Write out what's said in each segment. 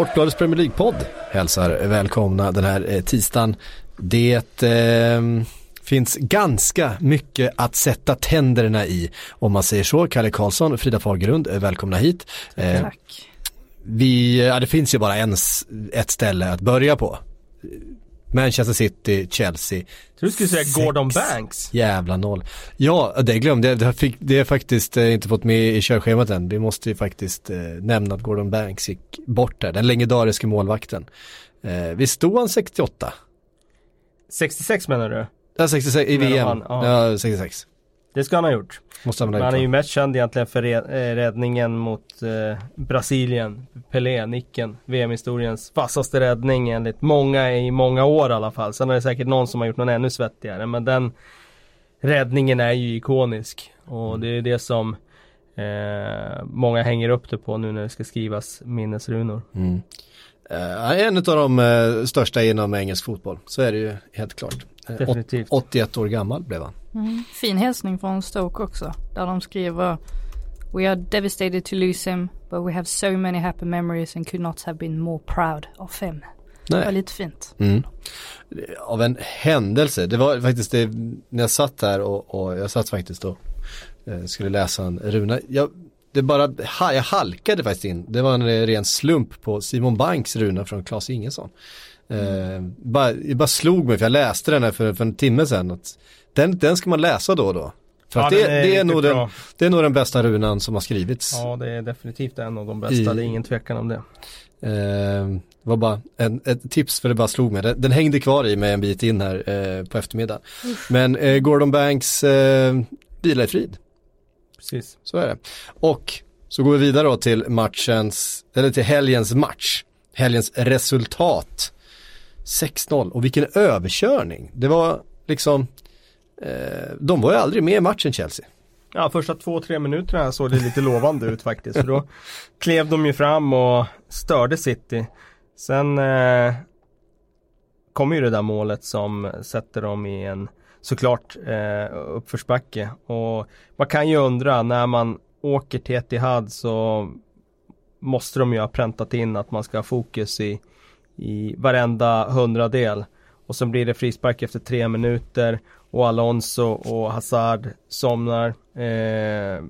Sportbladets Premier League-podd hälsar välkomna den här eh, tisdagen. Det eh, finns ganska mycket att sätta tänderna i om man säger så. Kalle Karlsson, Frida Fagerlund, eh, välkomna hit. Eh, Tack. Vi, ja, det finns ju bara en, ett ställe att börja på. Manchester City, Chelsea. Jag du skulle säga Gordon Banks. Jävla noll. Ja, det glömde jag. Det, fick, det har faktiskt eh, inte fått med i körschemat än. Vi måste ju faktiskt eh, nämna att Gordon Banks gick bort där. Den legendariska målvakten. Eh, visst stod han 68? 66 menar du? Ja, 66 i VM. Han, ja. ja, 66. Det ska han ha gjort. Måste han, ha han är ju mest känd egentligen för eh, räddningen mot eh, Brasilien. Pelé, nicken. VM-historiens vassaste räddning enligt många i många år i alla fall. Sen är det säkert någon som har gjort någon ännu svettigare. Men den räddningen är ju ikonisk. Och mm. det är det som eh, många hänger upp det på nu när det ska skrivas minnesrunor. Mm. Uh, en av de uh, största inom engelsk fotboll, så är det ju helt klart. Definitivt. 81 år gammal blev han. Mm. Fin hälsning från Stoke också. Där de skriver We are devastated to lose him but we have so many happy memories and could not have been more proud of him. Nej. Det var lite fint. Mm. Av en händelse, det var faktiskt det när jag satt här och, och jag satt faktiskt och eh, skulle läsa en runa. Jag, det bara, jag halkade faktiskt in. Det var en ren slump på Simon Banks runa från Claes Ingesson. Mm. Eh, bara, det bara slog mig för jag läste den här för, för en timme sedan. Att den, den ska man läsa då och då. För ja, att det, är, det, är nog den, det är nog den bästa runan som har skrivits. Ja, det är definitivt en av de bästa, I, det är ingen tvekan om det. Eh, det var bara en, ett tips för det bara slog mig. Den, den hängde kvar i mig en bit in här eh, på eftermiddagen. Men eh, Gordon Banks eh, vila i frid. Precis. Så är det. Och så går vi vidare då till matchens, eller till helgens match. Helgens resultat. 6-0 och vilken överkörning. Det var liksom, Eh, de var ju aldrig med i matchen Chelsea. Ja, första två, tre minuterna såg det lite lovande ut faktiskt. För då klev de ju fram och störde City. Sen eh, kom ju det där målet som sätter dem i en såklart eh, uppförsbacke. Och man kan ju undra när man åker till Etihad så måste de ju ha präntat in att man ska ha fokus i i varenda hundradel. Och sen blir det frispark efter tre minuter och Alonso och Hazard somnar. Eh,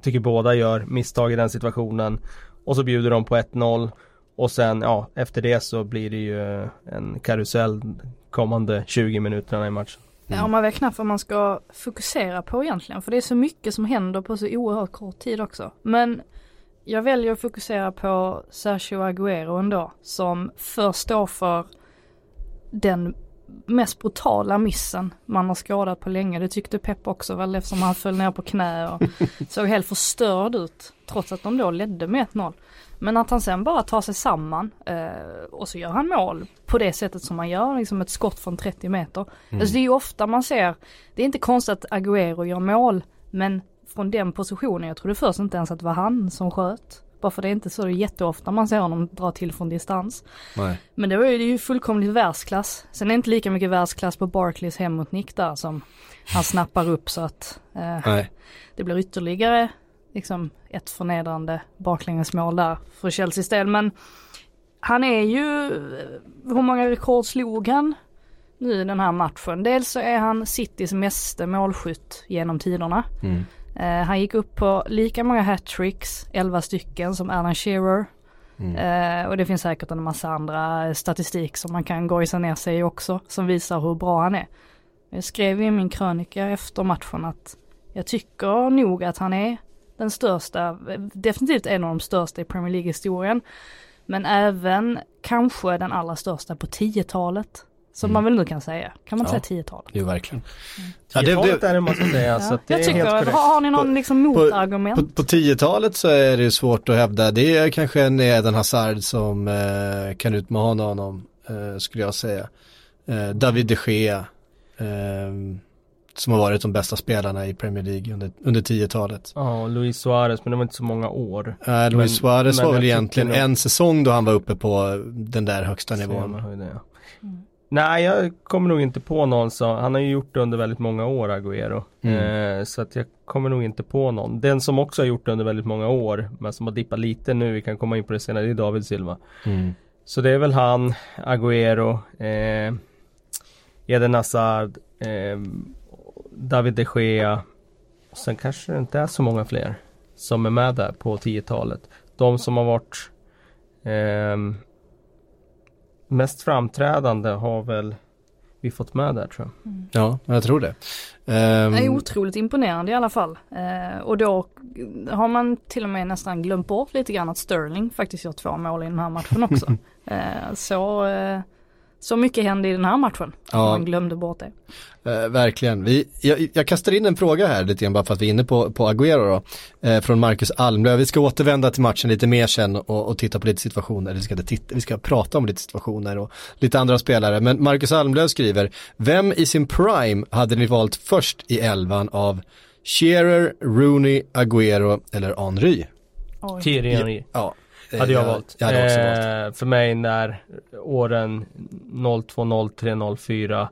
tycker båda gör misstag i den situationen. Och så bjuder de på 1-0. Och sen, ja, efter det så blir det ju en karusell kommande 20 minuterna i matchen. Mm. Ja, man vet knappt vad man ska fokusera på egentligen. För det är så mycket som händer på så oerhört kort tid också. Men jag väljer att fokusera på Sergio Aguero ändå, som först står för den mest brutala missen man har skådat på länge. Det tyckte Pep också väl eftersom han föll ner på knä och såg helt förstörd ut. Trots att de då ledde med 1-0. Men att han sen bara tar sig samman eh, och så gör han mål på det sättet som man gör, liksom ett skott från 30 meter. Mm. Alltså det är ju ofta man ser, det är inte konstigt att Aguero gör mål, men från den positionen. Jag trodde först inte ens att det var han som sköt. Bara för det är inte så jätteofta man ser honom dra till från distans. Nej. Men det var ju, det är ju fullkomligt världsklass. Sen är det inte lika mycket världsklass på Barclays hem mot Nick där som han snappar upp så att eh, det blir ytterligare liksom ett förnedrande baklängesmål där för Chelseas del. Men han är ju, hur många rekord slog han nu i den här matchen? Dels så är han Citys meste målskytt genom tiderna. Mm. Uh, han gick upp på lika många hattricks, 11 stycken som Alan Shearer. Mm. Uh, och det finns säkert en massa andra statistik som man kan gojsa ner sig i också som visar hur bra han är. Jag skrev i min krönika efter matchen att jag tycker nog att han är den största, definitivt en av de största i Premier League-historien. Men även kanske den allra största på 10-talet. Som mm. man väl nu kan säga. Kan man ja. säga 10-talet? Jo, verkligen. Mm. Ja, 10-talet är det man ska säga. så det jag tycker, har, har ni någon liksom motargument? På, på, på 10-talet så är det svårt att hävda. Det är kanske en Eden Hazard som eh, kan utmana honom, eh, skulle jag säga. Eh, David de Gea. Eh, som har varit de bästa spelarna i Premier League under, under 10-talet. Ja, och Luis Suarez, men det var inte så många år. Nej, äh, Luis men, Suarez men var väl egentligen en säsong då han var uppe på den där högsta nivån. Höjde, ja. Mm. Nej, jag kommer nog inte på någon som, han har ju gjort det under väldigt många år, Agüero. Mm. Eh, så att jag kommer nog inte på någon. Den som också har gjort det under väldigt många år, men som har dippat lite nu, vi kan komma in på det senare, det är David Silva. Mm. Så det är väl han, Agüero, eh, Eden Hazard, eh, David de Gea. Sen kanske det inte är så många fler som är med där på 10-talet. De som har varit eh, mest framträdande har väl vi fått med där tror jag. Ja, jag tror det. Ehm, Det är otroligt imponerande i alla fall. Eh, och då har man till och med nästan glömt bort lite grann att Sterling faktiskt gör två mål i den här matchen också. eh, så, eh, så mycket hände i den här matchen. Ja. Man glömde bort det. Eh, verkligen. Vi, jag, jag kastar in en fråga här lite grann bara för att vi är inne på, på Agüero då. Eh, från Marcus Almlöv. Vi ska återvända till matchen lite mer sen och, och titta på lite situationer. Vi ska, titta, vi ska prata om lite situationer och lite andra spelare. Men Marcus Almlöv skriver, vem i sin prime hade ni valt först i elvan av Shearer, Rooney, Agüero eller Henry? Thierry Henry Ja. Eh, hade jag valt. Jag hade också valt. Eh, för mig när åren 02, 03, 04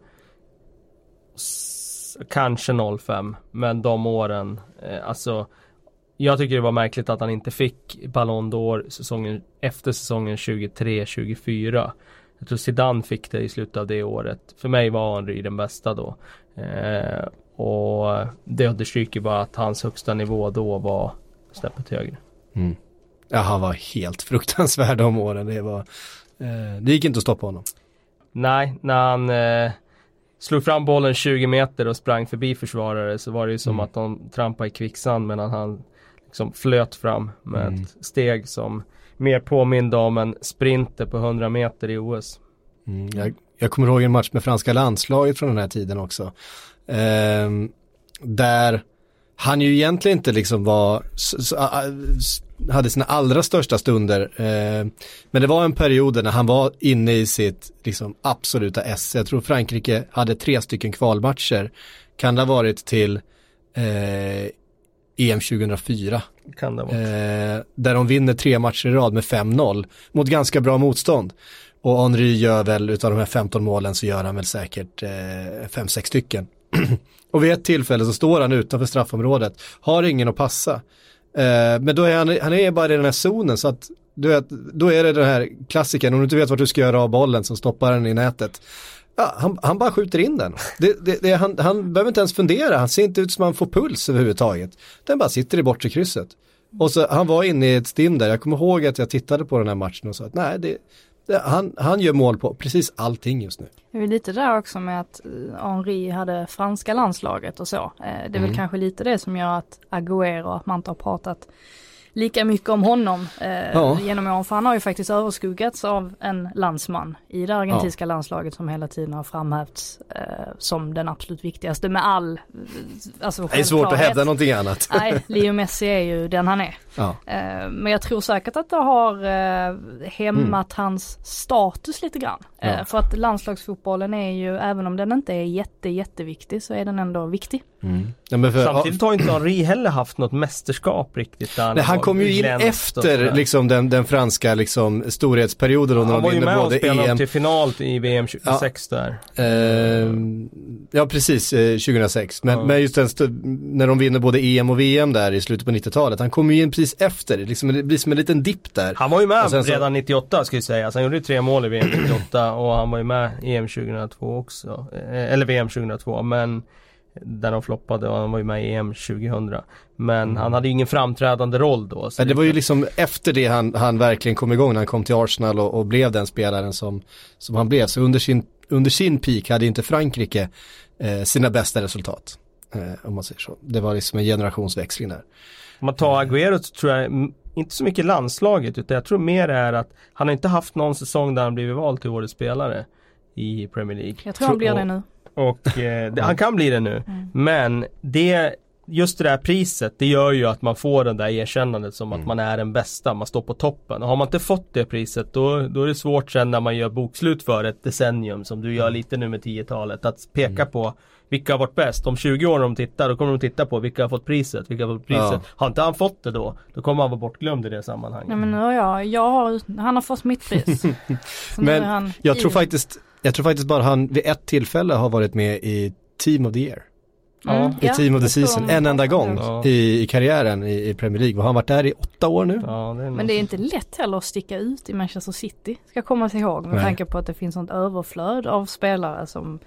s- Kanske 05 Men de åren eh, Alltså Jag tycker det var märkligt att han inte fick Ballon d'Or säsongen Efter säsongen 23-24 Jag tror Zidane fick det i slutet av det året För mig var Henry den bästa då eh, Och det understryker bara att hans högsta nivå då var snäppet högre Mm. Ja, han var helt fruktansvärd de åren. Det var, eh, det gick inte att stoppa honom. Nej, när han eh, slog fram bollen 20 meter och sprang förbi försvarare så var det ju som Mm. att de trampade i kvicksand medan han liksom flöt fram med Mm. ett steg som mer påminde om en sprinter på 100 meter i OS. Mm, jag, jag kommer ihåg en match med franska landslaget från den här tiden också. Ehm, där han ju egentligen inte liksom var, hade sina allra största stunder. Ehm, men det var en period när han var inne i sitt liksom absoluta S. Jag tror Frankrike hade tre stycken kvalmatcher. Kan det ha varit till eh, EM 2004. Kan det vara. Eh, där de vinner tre matcher i rad med 5-0 mot ganska bra motstånd. Och Henry gör väl utav de här 15 målen så gör han väl säkert 5-6 stycken. och vid ett tillfälle så står han utanför straffområdet, har ingen att passa. Eh, men då är han, han är bara i den här zonen så att du vet, då är det den här klassiken, om du inte vet vart du ska göra av bollen som stoppar den i nätet. Ja, han, han bara skjuter in den. Det, det, det, han, han behöver inte ens fundera, han ser inte ut som han får puls överhuvudtaget. Den bara sitter i bortre krysset. Och så, han var inne i ett stim där, jag kommer ihåg att jag tittade på den här matchen och sa att nej, det, han, han gör mål på precis allting just nu. Det är lite där också med att eh, Henri hade franska landslaget och så. Eh, Det är Mm. väl kanske lite det som gör att Agüero, att man inte har pratat lika mycket om honom eh, Ja. genom åren. För han har ju faktiskt överskuggats av en landsman i det argentinska landslaget som hela tiden har framhävts eh, som den absolut viktigaste med all, eh, alltså Det är svårt att hävda någonting annat. Nej, Leo Messi är ju den han är. Ja. Eh, Men jag tror säkert att det har eh, hämmat hans status lite grann. Eh, Mm. Ja. För att landslagsfotbollen är ju, även om den inte är jätte, jätteviktig så är den ändå viktig. Mm. Ja, men för, Samtidigt har inte Henri heller haft något mästerskap riktigt. Där Nej, han kom ju in efter liksom, den, den franska liksom, storhetsperioden när Han de var ju med och både spelade EM, till final i VM 26 där. Ehm, ja precis, eh, 2006. Men, Ja. men just den när de vinner både EM och VM där i slutet på 90-talet. Han kommer ju in precis efter, liksom, det blir som en liten dipp där. Han var ju med så- redan 98 ska jag säga. Så han gjorde tre mål i VM 98 och han var ju med EM 2002 också. Eh, Eller VM 2002 men där de floppade och han var ju med i EM 2000. Men han hade ju ingen framträdande roll då. så det var ju liksom efter det han, han verkligen kom igång när han kom till Arsenal och, och blev den spelaren som, som han blev. Så under sin, under sin peak hade inte Frankrike eh, sina bästa resultat. Eh, om man säger så. Det var liksom en generationsväxling där. Om man tar Agüero så tror jag mm, inte så mycket landslaget utan jag tror mer är att han har inte haft någon säsong där han blivit vald till årets spelare i Premier League. Jag tror han blir det nu. Och eh, det, han kan bli det nu. Men det Just det där priset, det gör ju att man får den där erkännandet som att man är den bästa, man står på toppen. Och har man inte fått det priset då, då är det svårt sen när man gör bokslut för ett decennium som du gör lite nu med 10-talet. Att peka på vilka har varit bäst. Om 20 år när de tittar, då kommer de titta på vilka har fått priset, vilka har fått priset. Ja. Har inte han fått det då, då kommer han vara bortglömd i det sammanhanget. Nej men nu har jag, jag har, han har fått mitt pris. Men han jag tror faktiskt Jag tror faktiskt bara han vid ett tillfälle har varit med i Team of the Year. Mm, I ja, Team of the Season, en enda gång Ja. i, i karriären i, i Premier League. Och han har varit där i åtta år nu. Ja, det Men det är inte lätt heller att sticka ut i Manchester City, ska komma sig ihåg med Nej. tanke på att det finns sånt överflöd av spelare som,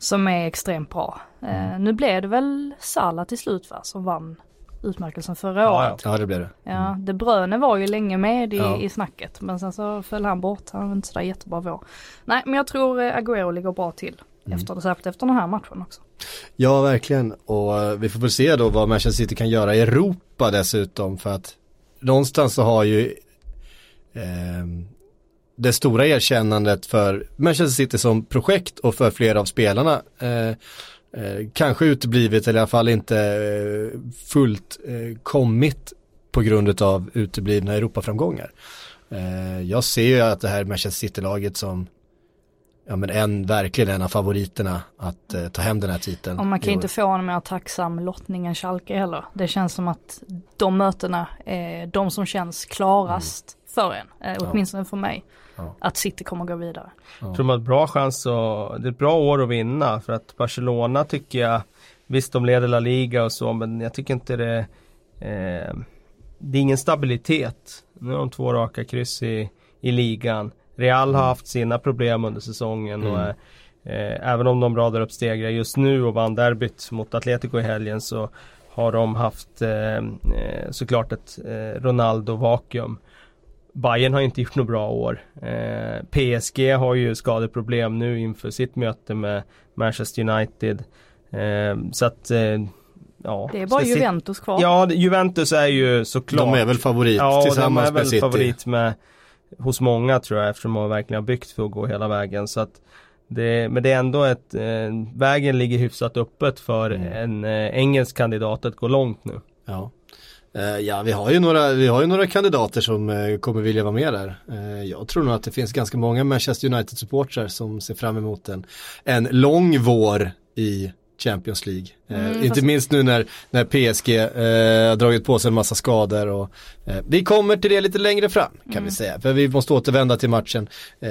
som är extremt bra. Eh, nu blev det väl Salah till slut va, som vann utmärkelsen förra Ja, ja. året. Ja det blev det. Ja, De Bruyne var ju länge med i, Ja. i snacket men sen så föll han bort, han var inte sådär jättebra vår. Nej men jag tror eh, Agüero ligger bra till. Efter det, särskilt efter den här matchen också. Ja, verkligen. Och eh, vi får väl se då vad Manchester City kan göra i Europa dessutom. För att någonstans så har ju ehm, det stora erkännandet för Manchester City som projekt och för flera av spelarna eh, eh, kanske uteblivit eller i alla fall inte eh, fullt eh, kommit på grund av uteblivna Europaframgångar. Eh, jag ser ju att det här Manchester City-laget som ja men en, verkligen en av favoriterna att eh, ta hem den här titeln. Och man kan ju inte få en mer tacksam lottning än Schalke heller. Det känns som att de mötena är de som känns klarast för en, eh, åtminstone för mig. Ja. Att City kommer gå vidare. Jag tror de har ett bra chans att, det är ett bra år att vinna för att Barcelona tycker jag Visst de leder La Liga och så men jag tycker inte det eh, Det är ingen stabilitet Nu har de två raka kryss i, i ligan Real har haft sina problem under säsongen och Mm. eh, Även om de radar upp stegrar just nu och vann derbyt mot Atletico i helgen så Har de haft eh, eh, såklart ett eh, Ronaldo-vakuum Bayern har inte gjort något bra år. Eh, PSG har ju skadeproblem nu inför sitt möte med Manchester United. Eh, så att, eh, ja. Det är bara Juventus kvar. Ja, Juventus är ju såklart. De är väl favorit ja, de tillsammans är med väl City. favorit med hos många tror jag eftersom de verkligen har byggt för att gå hela vägen. Så att det, men det är ändå ett, eh, vägen ligger hyfsat öppet för Mm. en eh, engelsk kandidat att gå långt nu. Ja. Eh, ja, vi har, ju några, vi har ju några kandidater som eh, kommer vilja vara med där. Eh, jag tror nog att det finns ganska många Manchester United-supportrar som ser fram emot en, en lång vår i Champions League. Eh, Mm, inte fast- minst nu när, när PSG eh, har dragit på sig en massa skador. Och, eh, vi kommer till det lite längre fram kan Mm. vi säga. För vi måste återvända till matchen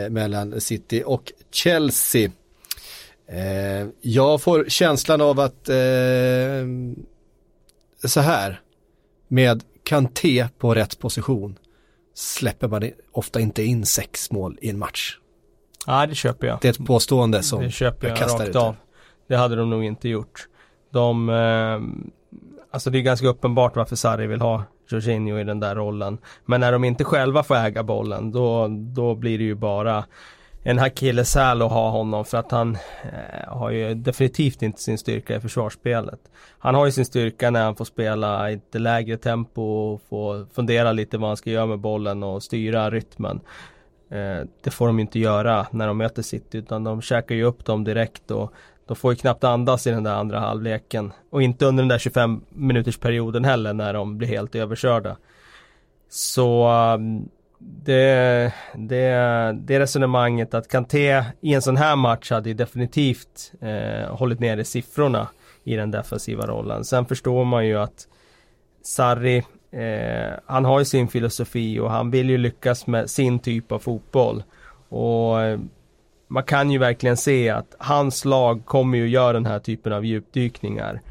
mellan City och Chelsea. Jag får känslan av att så här med Kanté på rätt position släpper man ofta inte in sex mål i en match. Ja, det köper jag. Det är ett påstående som Det köper jag jag kastar rakt ut av. Det hade de nog inte gjort. De, eh, alltså det är ganska uppenbart varför Sarri vill ha Jorginho i den där rollen. Men när de inte själva får äga bollen då, då blir det ju bara en akilleshäl att ha honom för att han eh, har ju definitivt inte sin styrka i försvarsspelet. Han har ju sin styrka när han får spela i ett lägre tempo och få fundera lite vad han ska göra med bollen och styra rytmen. Eh, det får de inte göra när de möter City utan de käkar ju upp dem direkt och de får ju knappt andas i den där andra halvleken. Och inte under den där 25 minuters perioden heller när de blir helt överkörda. Så um, det, det, det resonemanget att Kanté i en sån här match hade ju definitivt eh, hållit nere siffrorna i den defensiva rollen. Sen förstår man ju att Sarri, eh, han har ju sin filosofi och han vill ju lyckas med sin typ av fotboll. Och eh, man kan ju verkligen se att hans lag kommer ju göra den här typen av djupdykningar.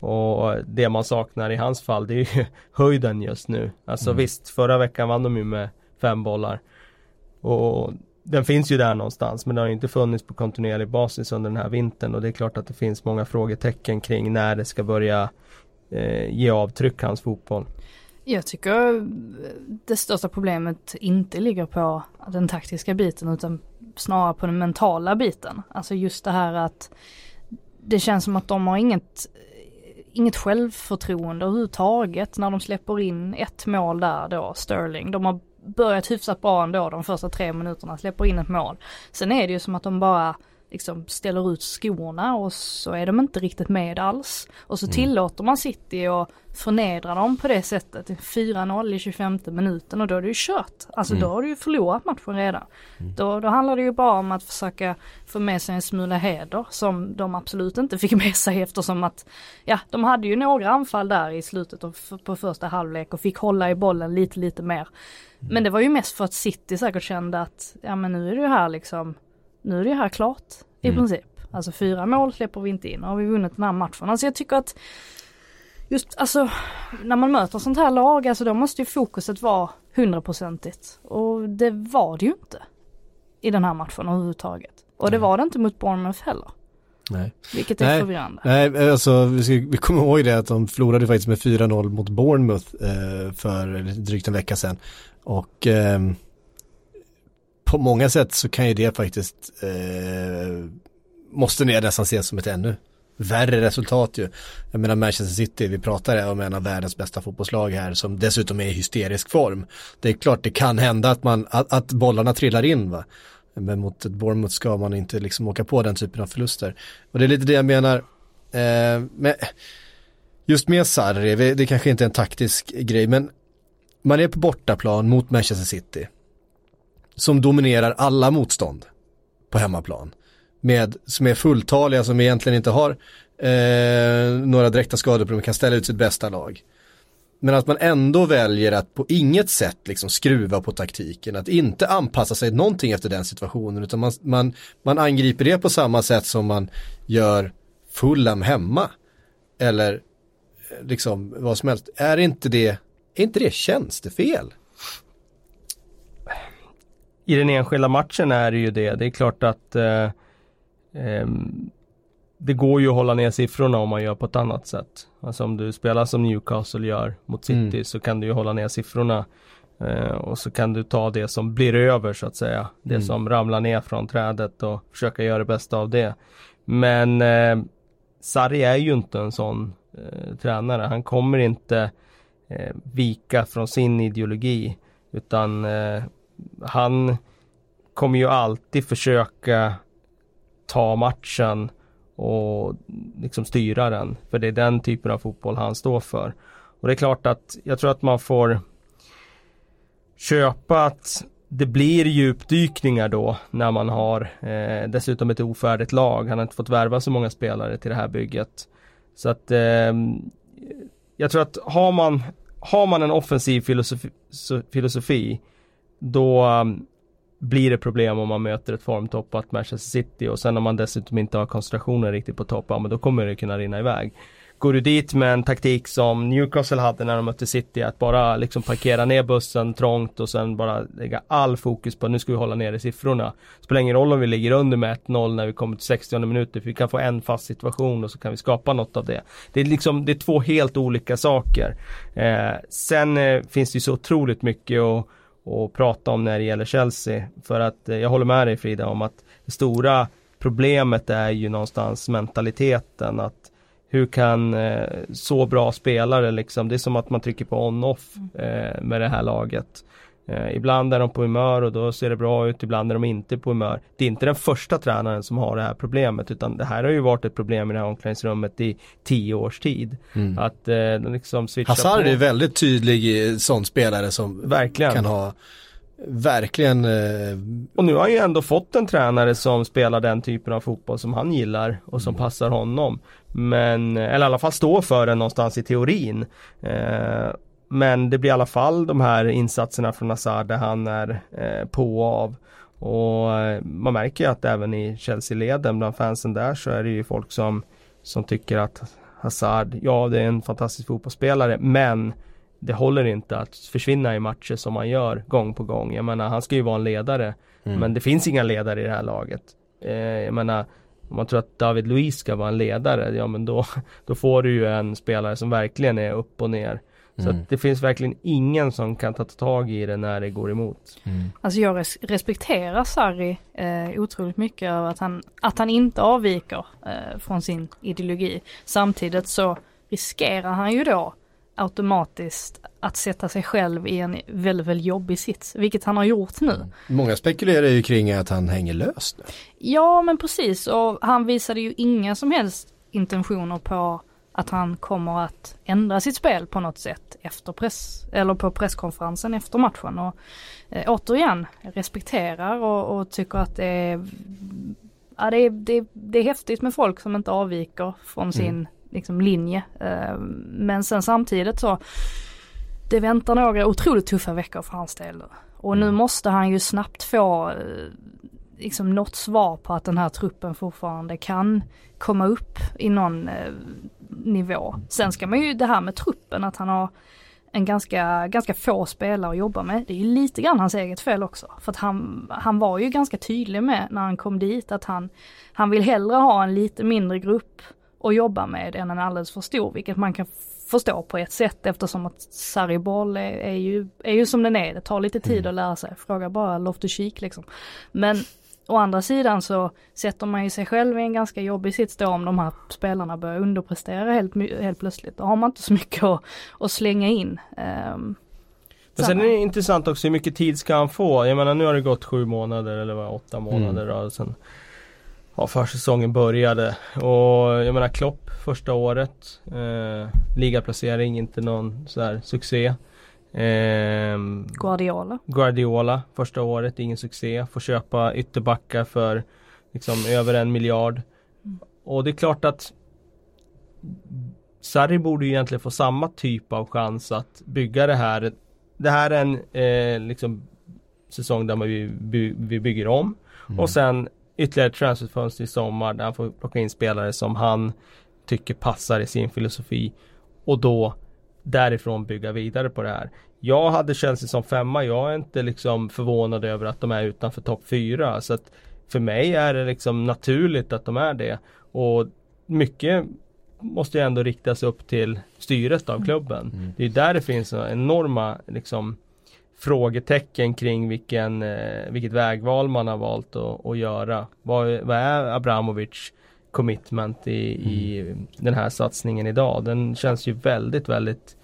Och det man saknar i hans fall det är ju höjden just nu. Alltså Mm. visst, förra veckan vann de ju med fem bollar. Och den finns ju där någonstans men den har inte funnits på kontinuerlig basis under den här vintern och det är klart att det finns många frågetecken kring när det ska börja eh, ge avtryck hans fotboll. Jag tycker eh, det största problemet inte ligger på den taktiska biten utan snarare på den mentala biten. Alltså just det här att det känns som att de har inget, inget självförtroende överhuvudtaget när de släpper in ett mål där då, Sterling. De har börjat hyfsat bra ändå de första tre minuterna, släpper in ett mål. Sen är det ju som att de bara liksom ställer ut skorna och så är de inte riktigt med alls. Och så tillåter man City och förnedra dem på det sättet. 4-0 i 25 minuten och då är det ju kört. Alltså Mm. då har du ju förlorat matchen redan. Då, då handlar det ju bara om att försöka få med sig en smula heder som de absolut inte fick med sig eftersom att ja, de hade ju några anfall där i slutet på första halvlek och fick hålla i bollen lite, lite mer. Men det var ju mest för att City säkert kände att ja men nu är det ju här liksom nu är det här klart i Mm. princip. Alltså fyra mål släpper vi inte in, nu har vi vunnit den här matchen. Alltså jag tycker att just alltså när man möter sånt här lag, alltså då måste ju fokuset vara hundraprocentigt. Och det var det ju inte i den här matchen överhuvudtaget. Och det var det inte mot Bournemouth heller. Nej. Vilket är Nej. förvirrande. Nej, alltså vi, ska, vi kommer ihåg det att de förlorade faktiskt med 4-0 mot Bournemouth eh, för drygt en vecka sedan. Och ehm, på många sätt så kan ju det faktiskt, eh, måste ni nästan ses som ett ännu värre resultat ju. Jag menar Manchester City, vi pratar om en av världens bästa fotbollslag här som dessutom är i hysterisk form. Det är klart det kan hända att, man, att, att bollarna trillar in va. Men mot ett Bournemouth ska man inte liksom åka på den typen av förluster. Och det är lite det jag menar, eh, med, just med Sarri, det kanske inte är en taktisk grej, men man är på bortaplan mot Manchester City. Som dominerar alla motstånd på hemmaplan. Med, som är fulltaliga, som egentligen inte har eh, några direkta skadeproblem, kan ställa ut sitt bästa lag. Men att man ändå väljer att på inget sätt liksom skruva på taktiken, att inte anpassa sig någonting efter den situationen, utan man, man, man angriper det på samma sätt som man gör Fulham hemma. Eller eh, liksom vad som helst. Är inte det, är inte det tjänstefel? I den enskilda matchen är det ju det. Det är klart att eh, eh, det går ju att hålla ner siffrorna om man gör på ett annat sätt. Alltså om du spelar som Newcastle gör mot City Mm. så kan du ju hålla ner siffrorna. Eh, och så kan du ta det som blir över så att säga. Det Mm. som ramlar ner från trädet och försöka göra det bästa av det. Men eh, Sarri är ju inte en sån eh, tränare. Han kommer inte eh, vika från sin ideologi. Utan eh, han kommer ju alltid försöka ta matchen och liksom styra den. För det är den typen av fotboll han står för. Och det är klart att jag tror att man får köpa att det blir djupdykningar då när man har eh, dessutom ett ofärdigt lag. Han har inte fått värva så många spelare till det här bygget. Så att eh, jag tror att har man, har man en offensiv filosofi, filosofi då ehm, blir det problem om man möter ett formtoppat Manchester City och sen om man dessutom inte har koncentrationen riktigt på topp, ja men då kommer det kunna rinna iväg. Går du dit med en taktik som Newcastle hade när de mötte City, att bara liksom parkera ner bussen trångt och sen bara lägga all fokus på nu ska vi hålla nere siffrorna. Spelar ingen roll om vi ligger under med 1-0 när vi kommer till 60 minuter, för vi kan få en fast situation och så kan vi skapa något av det. Det är liksom, det är två helt olika saker. Eh, sen eh, finns det ju så otroligt mycket och och prata om när det gäller Chelsea. För att eh, jag håller med dig Frida om att det stora problemet är ju någonstans mentaliteten. Att hur kan eh, så bra spelare liksom, det är som att man trycker på on-off eh, med det här laget. Eh, ibland är de på humör och då ser det bra ut, ibland är de inte på humör. Det är inte den första tränaren som har det här problemet utan det här har ju varit ett problem i det här omklädningsrummet i tio års tid. Mm. Att eh, liksom switcha Hazard på. är väldigt tydlig eh, sån spelare som Verkligen. kan ha verkligen eh, Och nu har han ju ändå fått en tränare som spelar den typen av fotboll som han gillar och som passar honom. Men, eller i alla fall står för den någonstans i teorin. Eh, men det blir i alla fall de här insatserna från Hazard där han är eh, på och av. Och eh, man märker ju att även i Chelsea-leden bland fansen där så är det ju folk som, som tycker att Hazard, ja det är en fantastisk fotbollsspelare men det håller inte att försvinna i matcher som han gör gång på gång. Jag menar han ska ju vara en ledare. Mm. Men det finns inga ledare i det här laget. Eh, jag menar om man tror att David Luiz ska vara en ledare, ja men då, då får du ju en spelare som verkligen är upp och ner. Så Mm. att det finns verkligen ingen som kan ta tag i det när det går emot. mm. Alltså jag res- respekterar Sarri eh, otroligt mycket över att han, att han inte avviker eh, från sin ideologi. Samtidigt så riskerar han ju då automatiskt att sätta sig själv i en väldigt, väldigt jobbig sits, vilket han har gjort nu. Många spekulerar ju kring att han hänger löst. Ja men precis och han visade ju inga som helst intentioner på att han kommer att ändra sitt spel på något sätt efter press, eller på presskonferensen efter matchen. Och eh, återigen, respekterar och, och tycker att det är, ja, det, är, det, det är häftigt med folk som inte avviker från sin liksom, linje. Eh, men sen samtidigt så, det väntar några otroligt tuffa veckor för hans del. Och nu Mm. måste han ju snabbt få eh, liksom något svar på att den här truppen fortfarande kan komma upp i någon eh, nivå. Sen ska man ju det här med truppen, att han har en ganska, ganska få spelare att jobba med. Det är ju lite grann hans eget fel också. För att han, han var ju ganska tydlig med när han kom dit att han, han vill hellre ha en lite mindre grupp att jobba med än en alldeles för stor, vilket man kan förstå på ett sätt eftersom att Sarri-boll är, är, ju, är ju som den är. Det tar lite tid att lära sig. Fråga bara Loftus-Cheek liksom. Men Å andra sidan så sätter man ju sig själv i en ganska jobbig sits då om de här spelarna börjar underprestera helt, helt plötsligt. Då har man inte så mycket att, att slänga in. Um, men sen är det intressant också hur mycket tid ska han få? Jag menar nu har det gått sju månader eller vad, åtta månader mm. då, sen ja, försäsongen började. Och jag menar Klopp första året. Eh, ligaplacering, inte någon sådär succé. Eh, Guardiola. Guardiola första året, ingen succé. Får köpa ytterbackar för liksom över en miljard. Mm. Och det är klart att Sarri borde ju egentligen få samma typ av chans att bygga det här. Det här är en eh, liksom säsong där vi, vi bygger om. Mm. Och sen ytterligare transferfönster i sommar där han får plocka in spelare som han tycker passar i sin filosofi. Och då därifrån bygga vidare på det här. Jag hade Chelsea som femma. Jag är inte liksom förvånad över att de är utanför topp fyra. Så att för mig är det liksom naturligt att de är det. Och mycket måste ju ändå riktas upp till styret av klubben. Mm. Det är där det finns enorma liksom frågetecken kring vilken, eh, vilket vägval man har valt att, att göra. Vad, vad är Abramovic commitment i, mm. i den här satsningen idag? Den känns ju väldigt, väldigt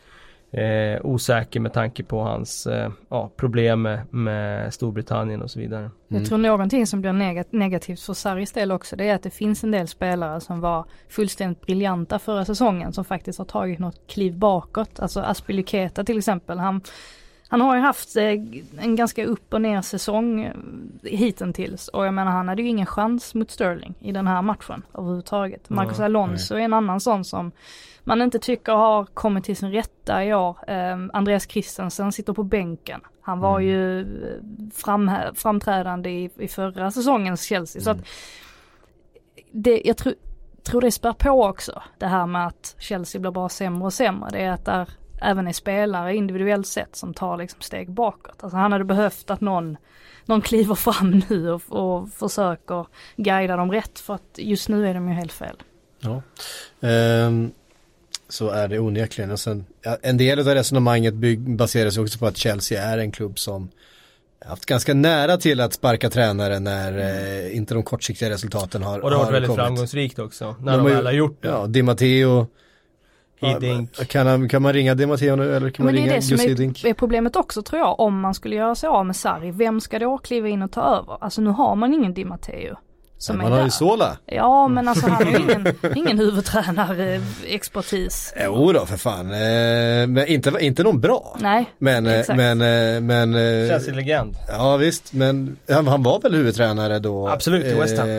eh, osäker med tanke på hans eh, ja, problem med, med, Storbritannien och så vidare. Mm. Jag tror någonting som blir negat negativt för Sarris del också det är att det finns en del spelare som var fullständigt briljanta förra säsongen som faktiskt har tagit något kliv bakåt. Alltså Aspelyketa till exempel. Han han har ju haft eh, en ganska upp och ner säsong eh, hittills och jag menar han hade ju ingen chans mot Sterling i den här matchen överhuvudtaget. Marcus Alonso är en annan sån som man inte tycker har kommit till sin rätta i år. Eh, Andreas Christensen sitter på bänken. Han var mm. ju eh, fram, framträdande i, i förra säsongens Chelsea. Mm. Så att mm. det, jag tror, tror det spär på också det här med att Chelsea blir bara sämre och sämre. Det är att där även är spelare individuellt sett som tar liksom steg bakåt. Alltså han hade behövt att någon, någon kliver fram nu och, och försöker guida dem rätt för att just nu är de ju helt fel. Ja. Um, så är det onekligen. Och sen, en del av resonemanget baseras också på att Chelsea är en klubb som haft ganska nära till att sparka tränare när eh, inte de kortsiktiga resultaten har kommit. Och det har varit väldigt kommit. framgångsrikt också. När de, de väl har gjort det. Ja, Di Matteo Hiddink. Kan, kan man ringa Di Matteo nu eller kan man ringa Gus Hiddink? Men det är problemet också tror jag om man skulle göra sig av med Sarri. Vem ska då kliva in och ta över? Alltså nu har man ingen Di Matteo. Som man har där. ju Sola. Ja men alltså han är ingen, ingen huvudtränare expertis. Jo då för fan. Eh, men inte, inte någon bra. Nej, men, eh, exakt. Men, eh, men. Känns en legend. Ja visst men han, han, var väl huvudtränare då. Absolut i West Ham. Eh,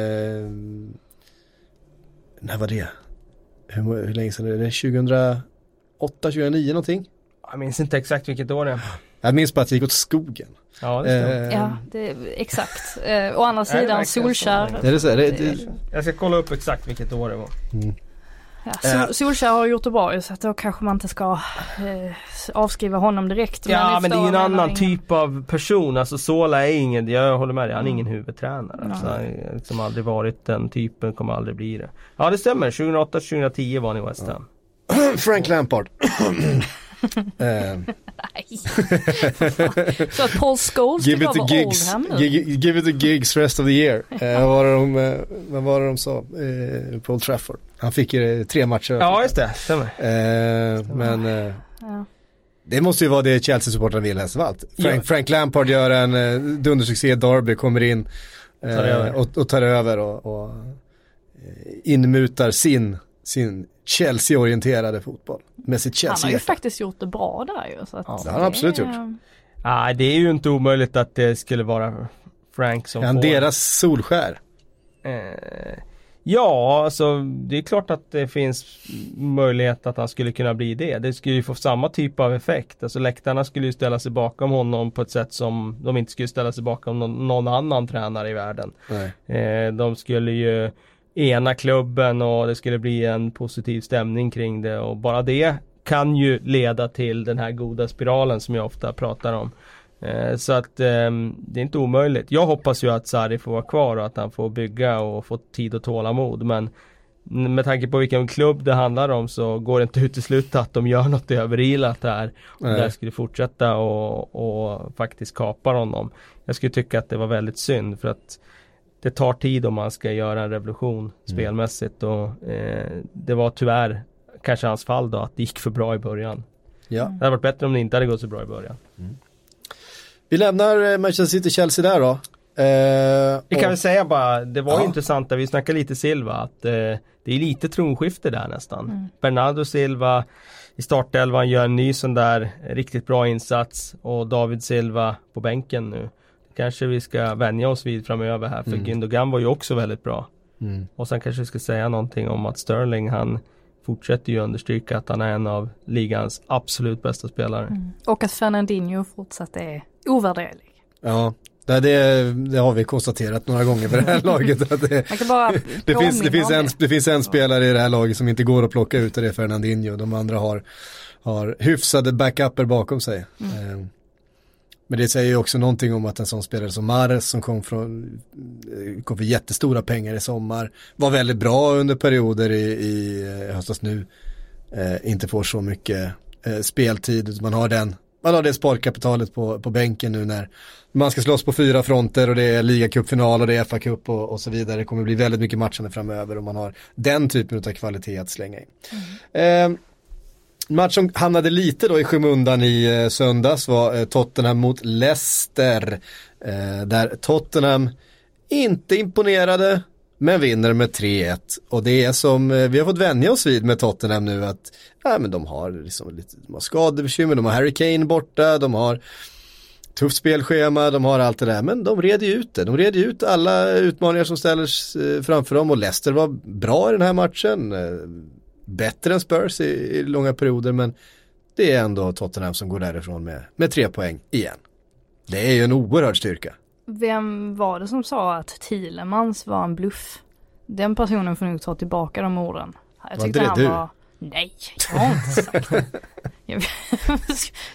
när var det? hur, hur länge sedan är det? 2008, 2009 någonting? Jag minns inte exakt vilket år det är. Jag minns bara att det gick åt skogen. Ja, det stämmer. Eh, ja, det, exakt. Eh, å andra sidan Solskär. Det är så, det, det, jag ska kolla upp exakt vilket år det var. Mm. Ja, Sol, eh. Solskär har gjort det bra så att då kanske man inte ska eh, avskriva honom direkt. Ja men det är ju en annan ingen... typ av person. Alltså Sola är ingen, jag håller med dig, han är ingen huvudtränare. Alltså, han har liksom aldrig varit den typen, kommer aldrig bli det. Ja det stämmer, 2008-2010 var han i West Ham. Frank Lampard. Nej. Så att Paul Scholes give it the gigs? Give it the gigs rest of the year. Eh, vad var det de, eh, vad var det de sa? Eh, Paul Trafford. Han fick ju tre matcher. Ja just det, stämmer. Eh, men eh, ja. Det måste ju vara det Chelsea-supportrarna vill helst av allt. Frank, ja. Frank, Lampard gör en eh, dundersuccé, Derby kommer in tar och, och, tar över och, och inmutar sin, sin Chelsea-orienterade fotboll. Med sitt Chelsea Han har ju faktiskt gjort det bra där ju. Så att ja, det har han absolut gjort. Nej, det är ju inte omöjligt att det skulle vara Frank som är han får... deras Solskär? Eh, Ja, alltså det är klart att det finns möjlighet att han skulle kunna bli det. Det skulle ju få samma typ av effekt. Alltså läktarna skulle ju ställa sig bakom honom på ett sätt som de inte skulle ställa sig bakom någon, någon annan tränare i världen. Eh, de skulle ju ena klubben och det skulle bli en positiv stämning kring det och bara det kan ju leda till den här goda spiralen som jag ofta pratar om. Eh, så att eh, det är inte omöjligt. Jag hoppas ju att Sarri får vara kvar och att han får bygga och få tid och tålamod men med tanke på vilken klubb det handlar om så går det inte att utesluta att de gör något överilat här. Och där skulle fortsätta och, och faktiskt kapa honom. Jag skulle tycka att det var väldigt synd för att det tar tid om man ska göra en revolution mm. spelmässigt och eh, det var tyvärr kanske hans fall då att det gick för bra i början. Ja. Det hade varit bättre om det inte hade gått så bra i början. Mm. Vi lämnar eh, Manchester City-Chelsea där då. Eh, vi kan och... väl säga bara, det var ja. intressant där vi snackade lite Silva att eh, det är lite tronskifte där nästan. Mm. Bernardo Silva i startelvan gör en ny sån där riktigt bra insats och David Silva på bänken nu. Kanske vi ska vänja oss vid framöver här för mm. Gündogan var ju också väldigt bra. Mm. Och sen kanske vi ska säga någonting om att Sterling han fortsätter ju understryka att han är en av ligans absolut bästa spelare. Mm. Och att Fernandinho fortsatt är ovärderlig. Ja, det, det, har vi konstaterat några gånger för det här laget. Att det, det, finns, det, finns en, det finns en spelare i det här laget som inte går att plocka ut och det är Fernandinho. De andra har, har hyfsade backuper bakom sig. Mm. Men det säger ju också någonting om att en sån spelare som Mares som kom, från, eh, kom för jättestora pengar i sommar var väldigt bra under perioder i, i eh, höstas nu. Eh, inte får så mycket eh, speltid. Man har, den, man har det sparkapitalet på, på bänken nu när man ska slåss på fyra fronter och det är ligacupfinal och det är FA-cup och, och, så vidare. Det kommer bli väldigt mycket matchande framöver och man har den typen av kvalitet att slänga in. Mm. Eh, match som hamnade lite då i skymundan i eh, söndags var eh, Tottenham mot Leicester. Eh, där Tottenham inte imponerade men vinner med 3-1. Och det är som vi har fått vänja oss vid med Tottenham nu att ja, men de har, liksom lite, de har skadebekymmer, de har Harry Kane borta, de har tufft spelschema, de har allt det där, men de red ju ut det. De red ju ut alla utmaningar som ställdes framför dem och Leicester var bra i den här matchen. Bättre än Spurs i, i långa perioder men det är ändå Tottenham som går därifrån med, med tre poäng igen. Det är ju en oerhörd styrka. Vem var det som sa att Thielemans var en bluff? Den personen får nog ta tillbaka de orden. Jag var inte det han du? Var... Nej, jag har inte sagt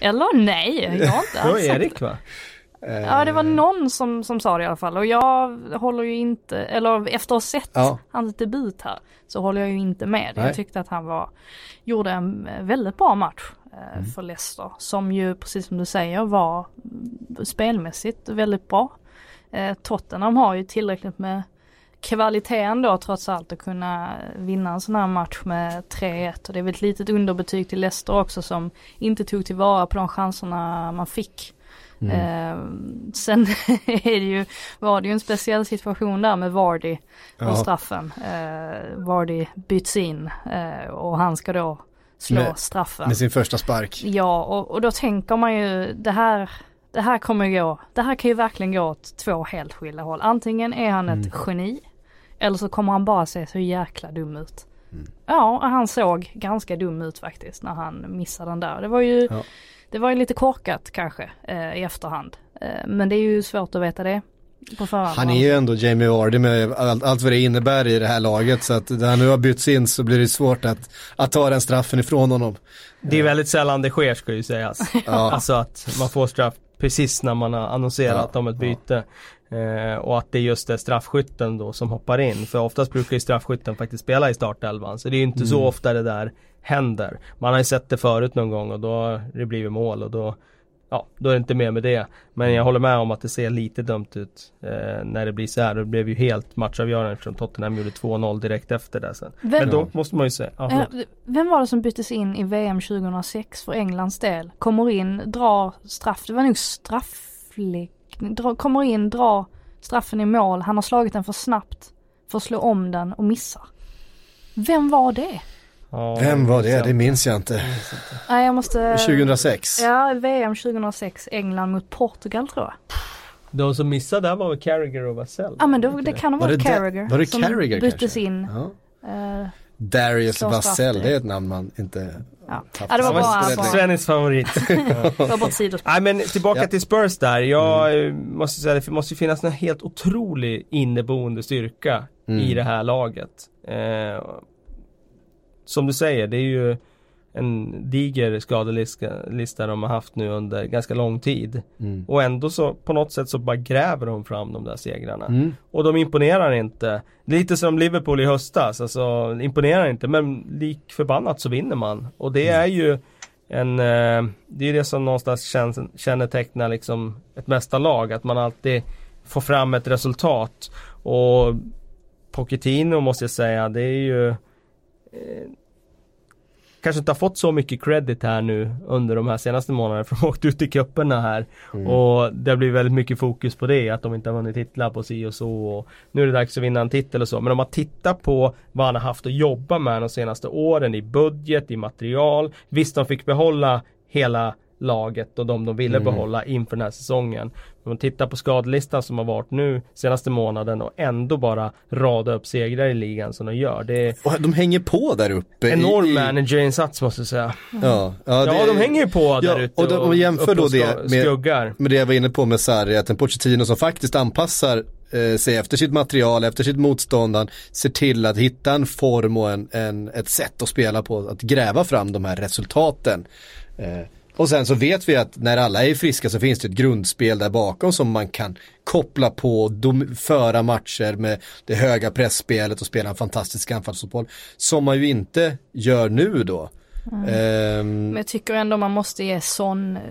Eller nej, jag har inte alls sagt Erik va? Ja det var någon som, som sa det i alla fall och jag håller ju inte, eller efter att ha sett ja. hans debut här så håller jag ju inte med. Nej. Jag tyckte att han var, gjorde en väldigt bra match eh, mm. för Leicester som ju precis som du säger var spelmässigt väldigt bra. Eh, Tottenham har ju tillräckligt med kvalitet ändå trots allt att kunna vinna en sån här match med 3-1 och det är väl ett litet underbetyg till Leicester också som inte tog tillvara på de chanserna man fick. Mm. Eh, sen är det ju, var det ju en speciell situation där med Vardy och ja. straffen. Eh, Vardy byts in eh, och han ska då slå med, straffen. Med sin första spark. Ja och, och då tänker man ju det här det här kommer gå, det här kan ju verkligen gå åt två helt skilda håll. Antingen är han ett mm. geni eller så kommer han bara se så jäkla dum ut. Mm. Ja, han såg ganska dum ut faktiskt när han missade den där. Det var ju ja. Det var ju lite korkat kanske eh, i efterhand. Eh, men det är ju svårt att veta det. Han är ju ändå Jamie Vardy med allt, allt vad det innebär i det här laget. Så att när han nu har bytts in så blir det svårt att, att ta den straffen ifrån honom. Det är väldigt sällan det sker ska ju sägas. ja. Alltså att man får straff precis när man har annonserat ja. om ett byte. Eh, och att det just är straffskytten då som hoppar in. För oftast brukar ju straffskytten faktiskt spela i startelvan. Så det är ju inte mm. så ofta det där händer. Man har ju sett det förut någon gång och då har det blivit mål och då Ja, då är det inte mer med det. Men jag håller med om att det ser lite dumt ut eh, när det blir så här. Det blev ju helt matchavgörande eftersom Tottenham gjorde 2-0 direkt efter det sen. Vem, Men då måste man ju säga. Ja, vem var det som byttes in i VM 2006 för Englands del? Kommer in, drar straff, det var nog strafflig, dra, kommer in, drar straffen i mål. Han har slagit den för snabbt för att slå om den och missar. Vem var det? Ja, Vem var det? Det minns jag inte. Nej jag måste 2006 Ja VM 2006 England mot Portugal tror jag De som missade där var väl Carragher och Vassell? Ja men då, det kan ha Var varit Carragher var det som Carragher byttes kanske? in. Ja. Eh, Darius Vassell, det är ett namn man inte Ja. Ja, det var bara- Svennis favorit. Nej men tillbaka Ja. till Spurs där. Jag eh, måste säga det måste finnas en helt otrolig inneboende styrka Mm. i det här laget. Eh, som du säger, det är ju en diger skadelista lista de har haft nu under ganska lång tid. Mm. Och ändå så på något sätt så bara gräver de fram de där segrarna. Mm. Och de imponerar inte. Lite som Liverpool i höstas, alltså imponerar inte men lik förbannat så vinner man. Och det är ju en, eh, det är det som någonstans kännetecknar liksom ett mästarlag, att man alltid får fram ett resultat. Och Pochettino måste jag säga, det är ju eh, Kanske inte har fått så mycket credit här nu under de här senaste månaderna för de åkt ut i cuperna här. Mm. Och det blir väldigt mycket fokus på det, att de inte har vunnit titlar på si och så. Och nu är det dags att vinna en titel och så. Men om man tittar på vad han har haft att jobba med de senaste åren i budget, i material. Visst, de fick behålla hela laget och de de ville Mm. behålla inför den här säsongen. Om man tittar på skadelistan som har varit nu senaste månaden och ändå bara rada upp segrar i ligan som de gör. Det är Och de hänger på där uppe. enorm i, i, managerinsats måste jag säga. Ja, ja, Ja, det- de hänger ju på där Ja, ute och de- om vi jämför då och det med-. Men det jag var inne på med Sarri, att en Pochettino som faktiskt anpassar eh, sig efter sitt material, efter sitt motstånd, han ser till att hitta en form och en, en, ett sätt att spela på, att gräva fram de här resultaten. Eh, och sen så vet vi att när alla är friska så finns det ett grundspel där bakom som man kan koppla på och dom- föra matcher med det höga pressspelet och spela en fantastisk anfallsfotboll. Som man ju inte gör nu då. Ehm, Men jag tycker ändå man måste ge Son eh,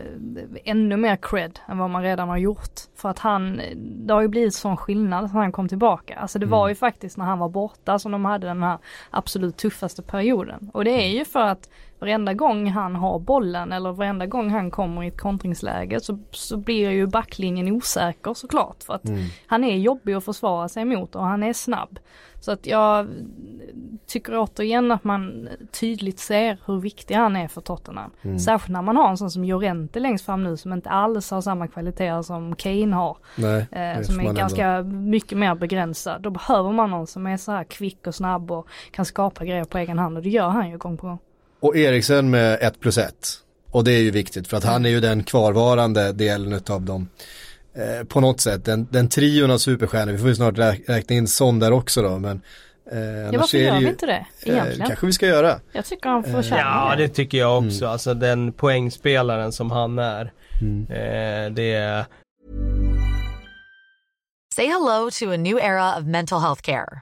ännu mer cred än vad man redan har gjort. För att han, det har ju blivit sån skillnad när han kom tillbaka. Alltså det var ju faktiskt när han var borta som de hade den här absolut tuffaste perioden. Och det är ju för att varenda gång han har bollen eller varenda gång han kommer i ett kontringsläge så, så blir ju backlinjen osäker såklart. För att han är jobbig att försvara sig mot och han är snabb. Så att jag tycker återigen att man tydligt ser hur viktig han är för Tottenham. Särskilt när man har en sån som Llorente längst fram nu som inte alls har samma kvaliteter som Kane har. nej, Eh, som är man ändå- ganska mycket mer begränsad. Då behöver man någon som är så här kvick och snabb och kan skapa grejer på egen hand och det gör han ju gång på gång. Och Eriksen med 1 plus 1. Och det är ju viktigt för att han är ju den kvarvarande delen utav dem. Eh, på något sätt, den, den trion av superstjärnor, vi får ju snart rä- räkna in Son där också då men eh, Ja varför gör vi ju, inte det eh, egentligen? kanske vi ska göra. Jag tycker han Eh, förtjänar Ja det. det tycker jag också, Mm. alltså den poängspelaren som han är. Mm. Eh, det är Say hello to a new era of mental health care.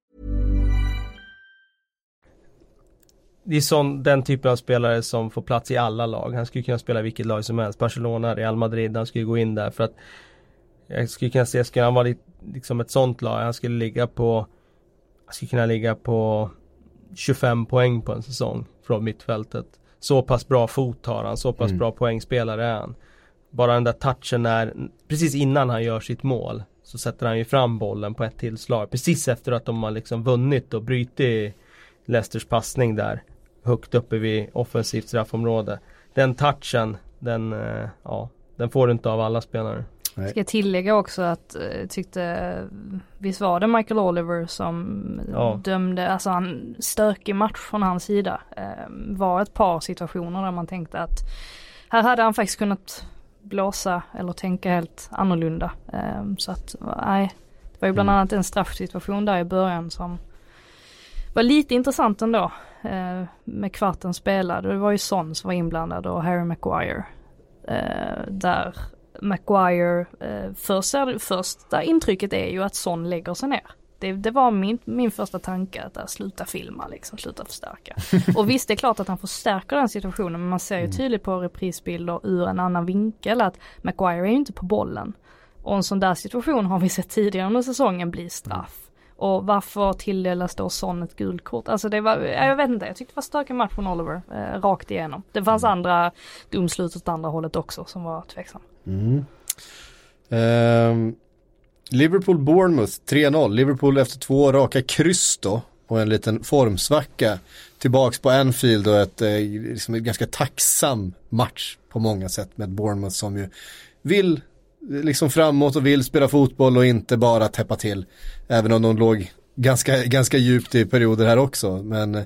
Det är sån, den typen av spelare som får plats i alla lag. Han skulle kunna spela vilket lag som helst. Barcelona, Real Madrid, han skulle gå in där för att jag skulle kunna se, skulle han vara liksom ett sånt lag, han skulle ligga på Han skulle kunna ligga på 25 poäng på en säsong från mittfältet. Så pass bra fot har han, så pass Mm. bra poängspelare är han. Bara den där touchen när, precis innan han gör sitt mål så sätter han ju fram bollen på ett tillslag. Precis efter att de har liksom vunnit och brutit Leicesters passning där. Högt uppe vid offensivt straffområde. Den touchen, den, eh, ja, den får du inte av alla spelare. Ska jag tillägga också att jag tyckte, visst var det Michael Oliver som Ja. dömde, alltså en stökig match från hans sida. Eh, var ett par situationer där man tänkte att här hade han faktiskt kunnat blåsa eller tänka helt annorlunda. Eh, så att nej, det var ju bland Mm. annat en straffsituation där i början som var lite intressant ändå eh, med kvarten spelade. Det var ju Son som var inblandad och Harry Maguire. Eh, där Maguire, eh, första, första intrycket är ju att Son lägger sig ner. Det, det, var min, min första tanke att där, sluta filma liksom, sluta förstärka. Och visst det är klart att han förstärker den situationen men man ser ju tydligt på reprisbilder ur en annan vinkel att Maguire är ju inte på bollen. Och en sån där situation har vi sett tidigare under säsongen bli straff. Och varför tilldelas då Son ett gult kort? Alltså det var, jag vet inte, jag tyckte det var stökig match från Oliver, eh, rakt igenom. Det fanns Mm. andra domslut åt andra hållet också som var tveksamma. Mm. Ehm, Liverpool-Bournemouth 3-0. Liverpool efter två raka kryss då och en liten formsvacka tillbaks på Anfield och ett, eh, liksom en ganska tacksam match på många sätt med Bournemouth som ju vill eh, liksom framåt och vill spela fotboll och inte bara täppa till. Även om de låg ganska, ganska djupt i perioder här också. Men eh,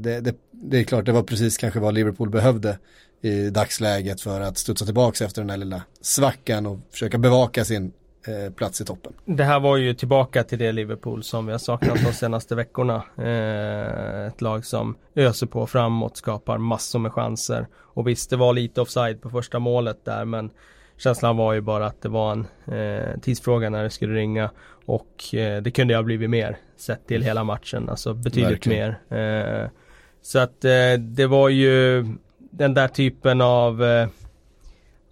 det, det, det är klart, det var precis kanske vad Liverpool behövde i dagsläget för att studsa tillbaka efter den här lilla svackan och försöka bevaka sin eh, plats i toppen. Det här var ju tillbaka till det Liverpool som vi har saknat de senaste veckorna. Eh, ett lag som öser på framåt, skapar massor med chanser. Och visst, det var lite offside på första målet där men känslan var ju bara att det var en eh, tidsfråga när det skulle ringa. Och eh, det kunde ha blivit mer sett till hela matchen, alltså betydligt Verkligen. mer. Eh, så att eh, det var ju den där typen av eh,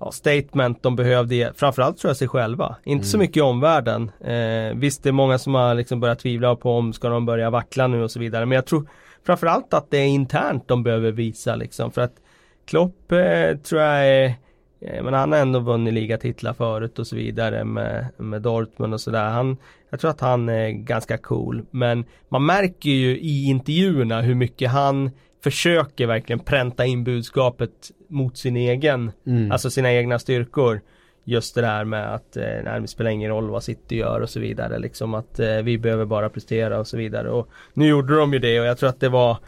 ja, statement de behövde, framförallt tror jag sig själva. Inte så mycket i omvärlden. Eh, visst det är många som har liksom börjat tvivla på om ska de börja vackla nu och så vidare. Men jag tror framförallt att det är internt de behöver visa liksom. För att Klopp tror jag är men han har ändå vunnit ligatitlar förut och så vidare med, med Dortmund och sådär. Han, jag tror att han är ganska cool. Men man märker ju i intervjuerna hur mycket han försöker verkligen pränta in budskapet mot sin egen, Mm. alltså sina egna styrkor. Just det där med att eh, nej, det spelar ingen roll vad City gör och så vidare. Liksom att eh, vi behöver bara prestera och så vidare. Och nu gjorde de ju det och jag tror att det var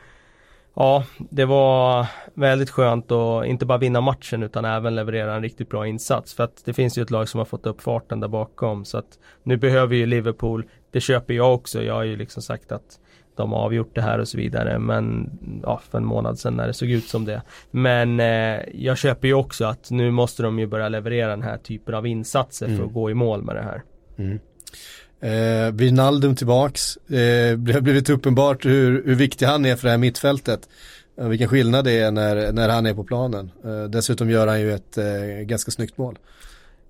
Ja, det var väldigt skönt att inte bara vinna matchen utan även leverera en riktigt bra insats. För att det finns ju ett lag som har fått upp farten där bakom. Så att nu behöver ju Liverpool, det köper jag också. Jag har ju liksom sagt att de har avgjort det här och så vidare. Men ja, för en månad sedan när det såg ut som det. Men eh, jag köper ju också att nu måste de ju börja leverera den här typen av insatser för att gå i mål med det här. Mm. Eh, Wijnaldum tillbaks. Eh, det har blivit uppenbart hur, hur viktig han är för det här mittfältet. Eh, vilken skillnad det är när, när han är på planen. Eh, dessutom gör han ju ett eh, ganska snyggt mål.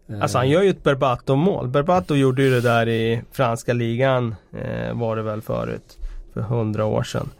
Eh, Alltså han gör ju ett Berbato-mål. Berbato gjorde ju det där i franska ligan eh, var det väl förut. För hundra år sedan.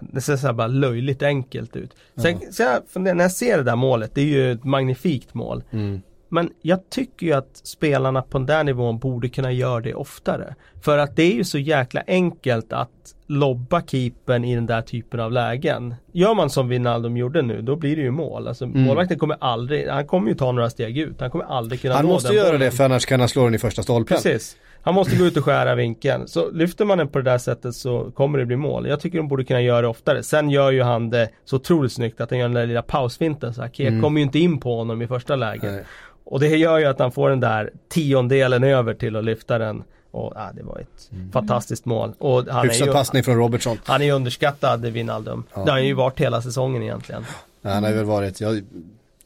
Det ser så här bara löjligt enkelt ut. Sen, jag funderar, när jag ser det där målet, det är ju ett magnifikt mål. Mm. Men jag tycker ju att spelarna på den där nivån borde kunna göra det oftare. För att det är ju så jäkla enkelt att lobba keepern i den där typen av lägen. Gör man som Wijnaldum gjorde nu, då blir det ju mål. Alltså målvakten kommer aldrig, han kommer ju ta några steg ut. Han kommer aldrig kunna Han nå måste den göra bollen. det för annars kan han slå den i första stolpen. Precis. Han måste gå ut och skära vinkeln. Så lyfter man den på det där sättet så kommer det bli mål. Jag tycker de borde kunna göra det oftare. Sen gör ju han det så otroligt snyggt att han gör den där lilla pausfinten. Så Ake kommer ju inte in på honom i första läget. Mm. Nej. Och det gör ju att han får den där tiondelen över till att lyfta den. Och ah, det var ett fantastiskt mål. Och han är, Mm. Hyfsad ju, passning från Robertson. han är ju underskattad, Wijnaldum. Ja. Det har han ju varit hela säsongen egentligen. Ja, Han har väl varit, jag,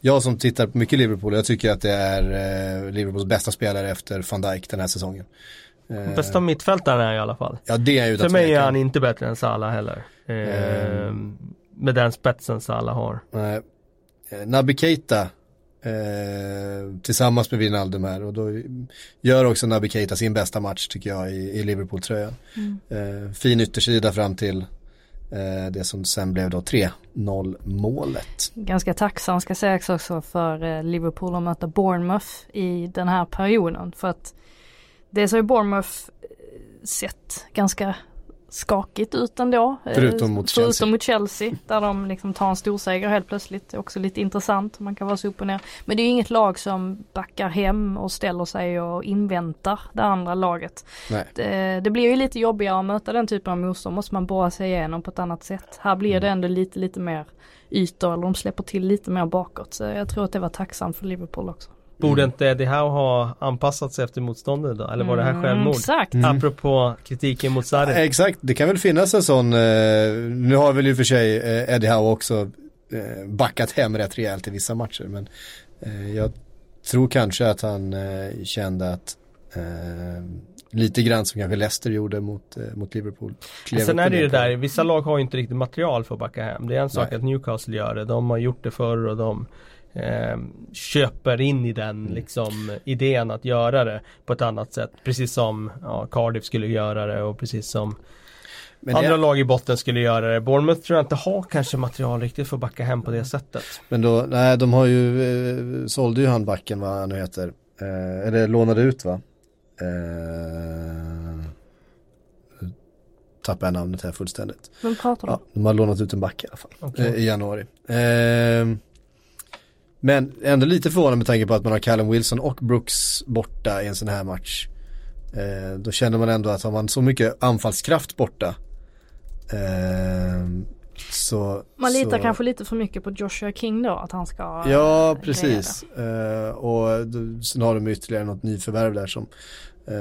jag som tittar på mycket Liverpool, jag tycker att det är eh, Liverpools bästa spelare efter van Dijk den här säsongen. Eh, Bästa mittfältaren är i alla fall. Ja det är ju För mig är han inte bättre än Salah heller. Eh, med den spetsen Salah har. Nej. Eh, Naby Keita eh, tillsammans med Wijnaldum här och då gör också Naby Keita sin bästa match tycker jag i, i Liverpool-tröjan. Eh, fin yttersida fram till eh, det som sen blev då 3-0 målet. Ganska tacksam ska sägas också för eh, Liverpool att möta Bournemouth i den här perioden. För att dels har ju Bournemouth eh, sett ganska skakigt ut ändå. eh, Förutom mot Chelsea. Förutom mot Chelsea där de liksom tar en storseger helt plötsligt. Det är också lite intressant, man kan vara så upp och ner. Men det är ju inget lag som backar hem och ställer sig och inväntar det andra laget. Det, det blir ju lite jobbigare att möta den typen av motstånd, måste man borra sig igenom på ett annat sätt. Här blir det ändå lite, lite mer ytor, eller de släpper till lite mer bakåt. Så jag tror att det var tacksamt för Liverpool också. Borde inte Eddie Howe ha anpassat sig efter motståndet då? Eller var det här Mm, självmord? Exakt. Apropå kritiken mot Sarri. Exakt, det kan väl finnas en sån, eh, nu har väl i och för sig eh, Eddie Howe också eh, backat hem rätt rejält i vissa matcher men eh, jag tror kanske att han eh, kände att eh, lite grann som kanske Leicester gjorde mot, eh, mot Liverpool. klev Sen är det ju det där, vissa lag har ju inte riktigt material för att backa hem. Det är en sak Nej. att Newcastle gör det, de har gjort det förr och de eh, köper in i den Mm. liksom idén att göra det på ett annat sätt. Precis som ja, Cardiff skulle göra det och precis som Men, andra det, lag i botten skulle göra det. Bournemouth tror jag inte har kanske material riktigt för att backa hem på det sättet. men då, nej de har ju, eh, sålde ju han backen vad han nu heter. Eh, eller lånade ut va? Eh, tappar jag namnet här fullständigt. Vem pratar du Ja, de har lånat ut en back i alla fall. Okej. eh, I januari. Ehm, men ändå lite förvånad med tanke på att man har Callum Wilson och Brooks borta i en sån här match. Eh, då känner man ändå att har man så mycket anfallskraft borta. ehm, så, Man litar så, kanske lite för mycket på Joshua King då, att han ska Ja, eh, precis. Eh, och då- sen har de ytterligare något nyförvärv där som, eh,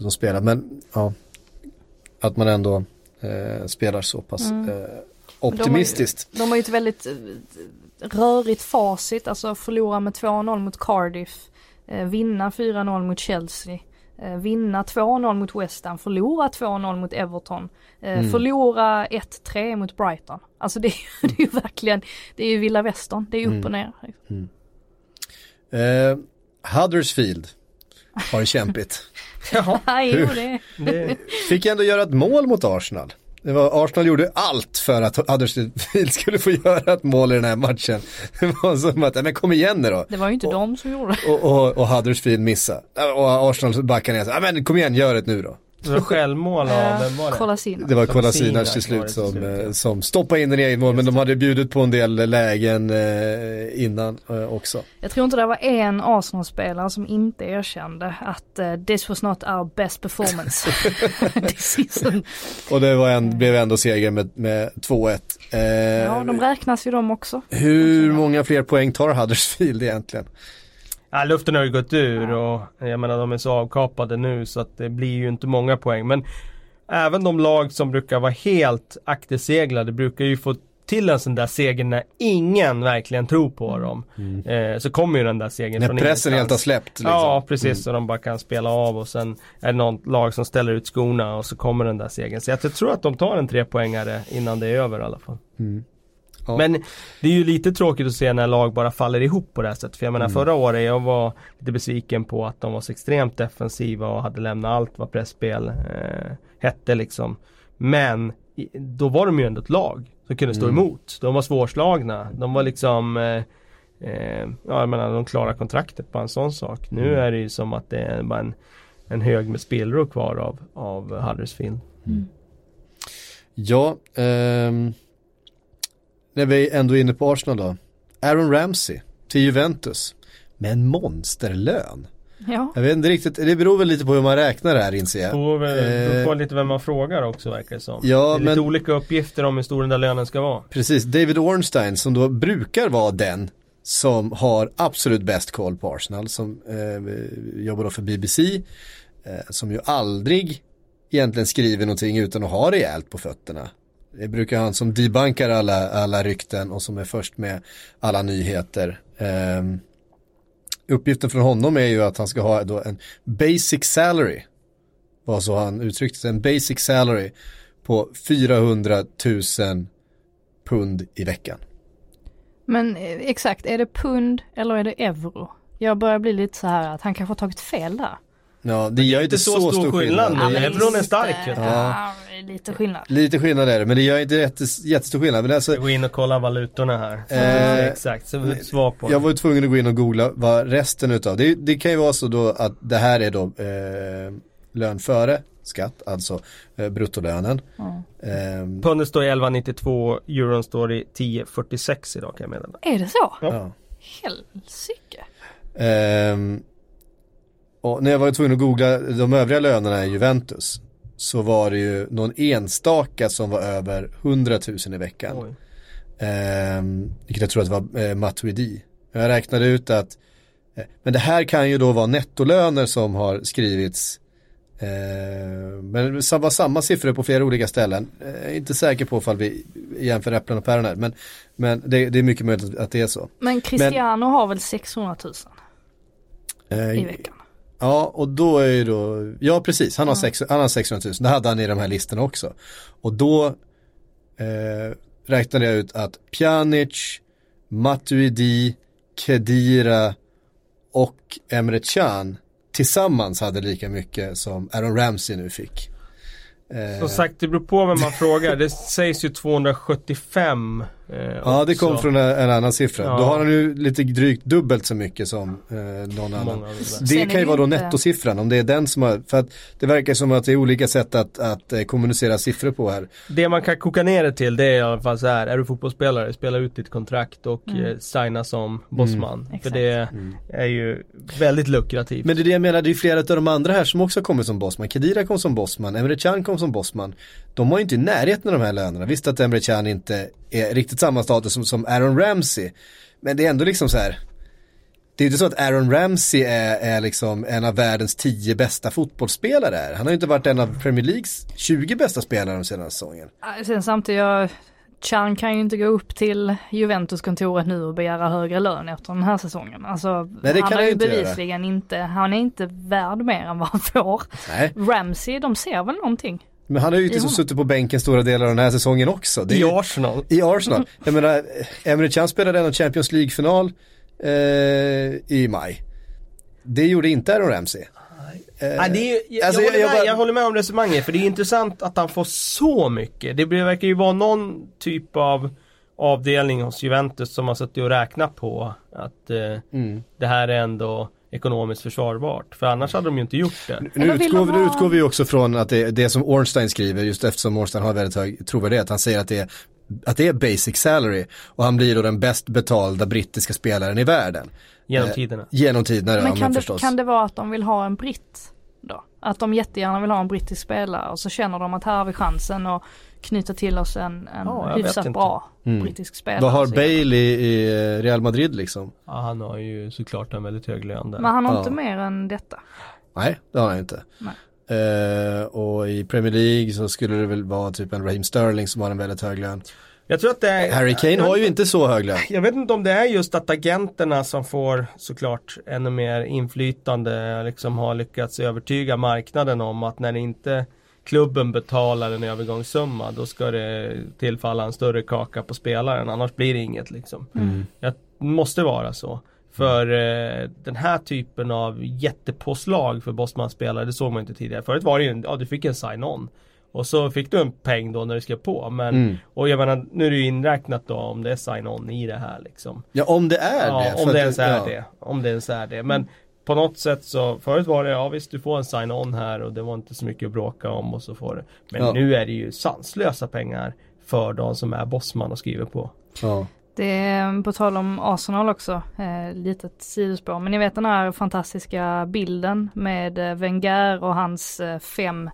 som spelar. Men ja, att man ändå eh, spelar så pass Mm. eh, optimistiskt. det. De har ju ett väldigt eh, rörigt facit, alltså förlora med 2-0 mot Cardiff, eh, vinna 4-0 mot Chelsea, eh, vinna 2-0 mot West Ham, förlora 2-0 mot Everton, eh, Mm. förlora 1-3 mot Brighton. Alltså det, är- det är ju verkligen, det är ju vilda västern, det är upp Mm. och ner. Eh, Huddersfield har det kämpigt. Jaha, jo, det, Fick ändå göra ett mål mot Arsenal. Det var, Arsenal gjorde allt för att Huddersfield skulle få göra ett mål i den här matchen. Det var som att, "Nej, men kom igen nu då. det var ju inte Och- de som gjorde det. Och, och, och Huddersfield missa. Och Arsenal backar ner. "Ja, men kom igen, gör det nu då. Det var självmål av, vem var det? Kolasinac. Det var Kolasinac till slut till som, slut, ja. eh, som stoppade in den i egen mål. Men de hade bjudit på en del lägen eh, innan eh, också. Jag tror inte det var en Arsenal-spelare som inte erkände att eh, this was not our best performance this season. Och det var en, blev ändå seger med, med 2-1. Eh, Ja, de räknas ju de också. hur många fler poäng tar Huddersfield egentligen? Ja, luften har ju gått ur och jag menar de är så avkapade nu så att det blir ju inte många poäng. Men även de lag som brukar vara helt akterseglade brukar ju få till en sån där seger när ingen verkligen tror på dem. Eh, så kommer ju den där segern När från pressen helt har släppt. Liksom. Ja precis, så de bara kan spela av och sen är det någon lag som ställer ut skorna och så kommer den där segern. Så jag tror att de tar en trepoängare innan det är över i alla fall. Mm. Ja. Men det är ju lite tråkigt att se när lag bara faller ihop på det här sättet. För jag menar Mm. förra året, jag var lite besviken på att de var så extremt defensiva och hade lämnat allt vad pressspel eh, hette liksom. Men då var de ju ändå ett lag som kunde stå Mm. emot. De var svårslagna. De var liksom eh, eh, Ja jag menar de klarar kontraktet på en sån sak. Nu Mm. är det ju som att det är bara en, en hög med spillror kvar av, av Huddersfield. Ja, ehm, när vi är ändå inne på Arsenal då. Aaron Ramsey till Juventus med en monsterlön. Ja, Jag vet inte riktigt, det beror väl lite på hur man räknar det här inser jag. Beror väl- beror på Eh, lite vem man frågar också verkar det som. Ja, det är lite men- olika uppgifter om hur stor den där lönen ska vara. Precis, David Ornstein som då brukar vara den som har absolut bäst koll på Arsenal som eh, jobbar då för BBC eh, som ju aldrig egentligen skriver någonting utan att ha rejält på fötterna. Det brukar han som debankar alla, alla rykten och som är först med alla nyheter. Um, uppgiften från honom är ju att han ska ha då en basic salary, vad så han uttryckte sig, en basic salary på 400 000 pund i veckan. men eh, exakt, är det pund eller är det euro? Jag börjar bli lite så här att han kanske har tagit fel där. Ja, det gör inte så, stor skillnad. men Det är- euron är stark. Ja, lite skillnad. Lite skillnad är det, men det gör inte jättes, jättestor skillnad. Men alltså, Jag går in och kollar valutorna här. Eh, Exakt, så svar på jag det. var tvungen att gå in och googla vad resten utav, det, det kan ju vara så då att det här är då eh, lön före skatt, alltså eh, bruttolönen. Ja. Ehm, Pundet står i 11,92, euron står i 10,46 idag kan jag meddela. Är det så? ja. Helsike. Ehm, och när jag var tvungen att googla de övriga lönerna i Juventus så var det ju någon enstaka som var över 100 000 i veckan. Oj. Ehm, vilket jag tror att det var eh, Matuidi. Jag räknade ut att Eh, Men det här kan ju då vara nettolöner som har skrivits. Eh, men det var samma siffror på flera olika ställen. Eh, inte säker på ifall vi jämför äpplen och päron här. Men, men det, det är mycket möjligt att det är så. Men Cristiano har väl 600 000 Eh, i veckan? Ja, och då är ju då, ja precis, han har, sex, han har 600 000, det hade han i de här listorna också. Och då eh, räknade jag ut att Pjanic, Matuidi, Kedira och Emre Can tillsammans hade lika mycket som Aaron Ramsey nu fick. Eh, Som sagt, det beror på vem man frågar. Det sägs ju 275 eh, ja, det kom också. från en, en annan siffra. Ja. Då har han ju lite drygt dubbelt så mycket som eh, någon annan. Många. Det Sen kan ju vara då nettosiffran, om det är den som har, för att det verkar som att det är olika sätt att, att eh, kommunicera siffror på här. Det man kan koka ner det till det är i alla fall så här, är du fotbollsspelare, spela ut ditt kontrakt och Mm. eh, signa som bossman. För Exakt. det är ju väldigt lukrativt. Men det är det jag menar, det är flera av de andra här som också kommit som bossman. Kedira kom som bossman, Emre Can kom som bossman. De har ju inte i närheten av de här lönerna. Visst att Emre Can inte är riktigt samma status som, som Aaron Ramsey. Men det är ändå liksom så här. Det är ju inte så att Aaron Ramsey är, är liksom en av världens tio bästa fotbollsspelare. här. Han har ju inte varit en av Premier Leagues 20 bästa spelare de senaste säsongen. Sen samtidigt, jag, Chan kan ju inte gå upp till Juventus-kontoret nu och begära högre lön efter den här säsongen. Alltså, Nej, det han har ju inte göra. bevisligen inte, han är inte värd mer än vad han får. Nej, Ramsey, de ser väl någonting. Men han har ju Ja. suttit på bänken stora delar av den här säsongen också. I ju- Arsenal. I Arsenal. Jag menar, Emre Can spelade en Champions League-final eh, i maj. Det gjorde inte Aaron Ramsey. Eh, är, ju- jag, alltså, jag, jag- håller jag med, bara- jag håller med om resonemanget för det är intressant att han får så mycket. Det verkar ju vara någon typ av avdelning hos Juventus som har suttit och räknat på att eh, Mm. det här är ändå ekonomiskt försvarbart. För annars hade de ju inte gjort det. Nu utgår, de nu ha- utgår vi också från att det, det som Ornstein skriver, just eftersom Ornstein har väldigt hög trovärdighet, han säger att det, är, att det är basic salary och han blir då den bäst betalda brittiska spelaren i världen. Genom Eh, tiderna. Genom tiderna, ja, Men men kan det, förstås. kan det vara att de vill ha en britt då? Att de jättegärna vill ha en brittisk spelare och så känner de att här har vi chansen att knyta till oss en, en Ja, hyfsat bra Mm. brittisk spelare. Vad har Bale i, i Real Madrid liksom? Ja, han har ju såklart en väldigt hög lön där. Men han har Ja. inte mer än detta. Nej, det har han inte. Nej. Eh, och i Premier League så skulle det väl vara typ en Raheem Sterling som har en väldigt hög lön. Jag tror att det är... Harry Kane jag har ju inte så hög lön. Jag vet inte om det är just att agenterna som får såklart ännu mer inflytande liksom har lyckats övertyga marknaden om att när inte klubben betalar en övergångssumma då ska det tillfalla en större kaka på spelaren annars blir det inget liksom. Det måste vara så. För eh, den här typen av jättepåslag för Bosman-spelare det såg man inte tidigare. Förut var det ju ja du fick en sign-on. Och så fick du en peng då när du skrev på. Men, Mm. och jag menar nu är det ju inräknat då om det är sign-on i det här liksom. Ja, om det är Ja, det. om det ens är ja. det. Om det ens är det. Men på något sätt så, förut var det, ja visst du får en sign-on här och det var inte så mycket att bråka om och så får det. Men Ja. nu är det ju sanslösa pengar för de som är bossman och skriver på. Ja. Det är på tal om Arsenal också, eh, litet sidospår. Men ni vet den här fantastiska bilden med eh, Wenger och hans eh, fem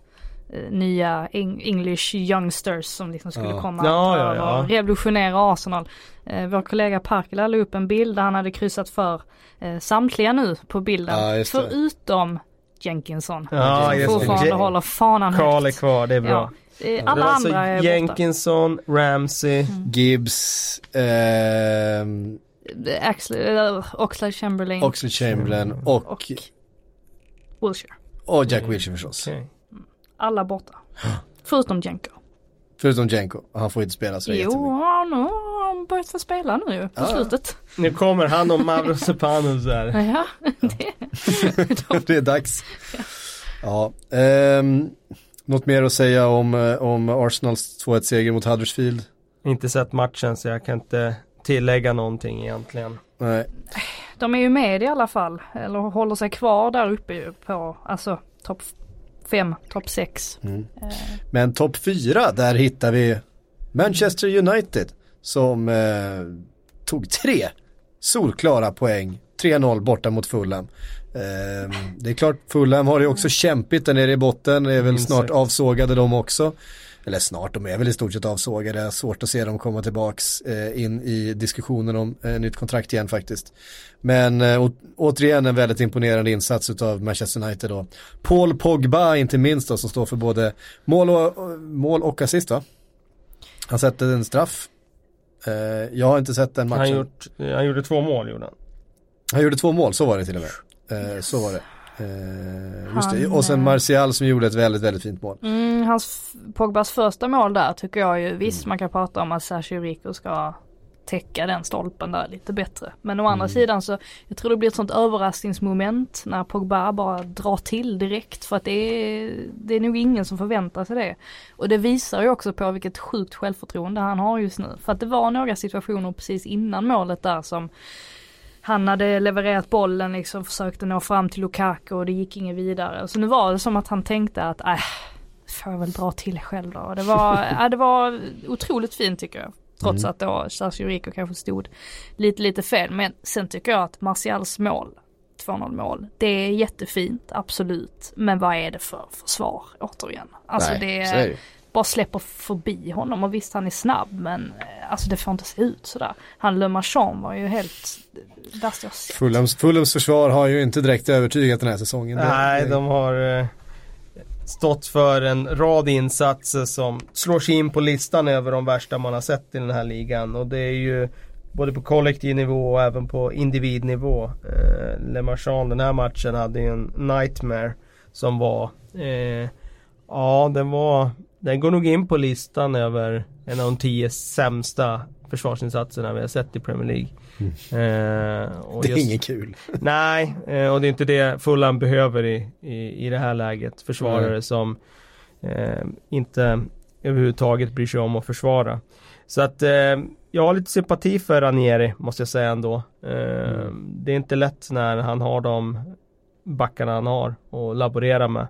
eh, nya Eng- English youngsters som liksom skulle Ja. komma Ja, ja. och revolutionera Arsenal. Eh, vår kollega Parkela la upp en bild där han hade kryssat för eh, samtliga nu på bilden. Ja, det. Förutom Jenkinson. Ja, som det. fortfarande Je- håller fanan Karl är kvar, det är bra. Ja, det är alla Det alltså andra är borta. Jenkinson, Ramsey. Gibbs, ehm, äh, Oxlade Chamberlain Oxlade Chamberlain och, och Wilshere. och Jack Wilshere förstås. Okej. Alla borta. Förutom Jenko. Förutom Jenko, han får inte spela så Jo, han har börjat få spela nu ju på Ja. slutet. Nu kommer han och Mavrosepanos där. Ja, det, det är dags. Ja, ehm, något mer att säga om, eh, om Arsenals 2-1 seger mot Huddersfield? Inte sett matchen så jag kan inte tillägga någonting egentligen. Nej, de är ju med i alla fall. Eller håller sig kvar där uppe på, alltså topp fem, topp sex. Mm. Eh, men topp 4, där hittar vi Manchester United som eh, tog tre solklara poäng. 3-0 borta mot Fulham. Ehm, det är klart, Fulham har ju också kämpigt där nere i botten, är väl Minst snart avsågade de också. eller snart, de är väl i stort sett avsågade, svårt att se dem komma tillbaks eh, in i diskussionen om eh, nytt kontrakt igen faktiskt. Men eh, å, återigen en väldigt imponerande insats av Manchester United då. Paul Pogba inte minst då som står för både mål och, mål och assist va? Han sätter en straff. Eh, jag har inte sett den matchen. Han, gjort, han gjorde två mål gjorde han. Han gjorde två mål, så var det till och med. Eh, så var det. Eh, just det. Och sen Martial som gjorde ett väldigt, väldigt fint mål. Mm, hans, Pogbas första mål där tycker jag ju, visst mm. man kan prata om att Sergio Rico ska täcka den stolpen där lite bättre. Men å andra mm. sidan så, jag tror det blir ett sånt överraskningsmoment när Pogba bara drar till direkt för att det är, det är nog ingen som förväntar sig det. Och det visar ju också på vilket sjukt självförtroende han har just nu. För att det var några situationer precis innan målet där som han hade levererat bollen liksom, försökte nå fram till Lukaku och det gick inget vidare. Så nu var det som att han tänkte att, äh, får jag väl dra till själv då. Det var, äh, det var otroligt fint tycker jag. Trots mm. att då Sergio Rico kanske stod lite, lite fel. Men sen tycker jag att Martials mål, 2-0 mål, det är jättefint, absolut. Men vad är det för försvar återigen? Alltså Nej, det, är, bara släpper förbi honom och visst han är snabb men eh, alltså det får inte se ut sådär. Han Le Marchand var ju helt värst jag sett. Fulhams, Fulhams försvar har ju inte direkt övertygat den här säsongen. Nej, de har eh, stått för en rad insatser som slår sig in på listan över de värsta man har sett i den här ligan och det är ju både på kollektiv nivå och även på individnivå. Eh, Le Marchand den här matchen hade ju en nightmare som var eh, Ja, den var den går nog in på listan över en av de tio sämsta försvarsinsatserna vi har sett i Premier League. Mm. Eh, det är just, inget kul. nej, eh, och det är inte det Fulham behöver i, i, i det här läget. Försvarare mm. som eh, inte överhuvudtaget bryr sig om att försvara. Så att eh, jag har lite sympati för Ranieri måste jag säga ändå. Eh, mm. Det är inte lätt när han har de backarna han har och laborera med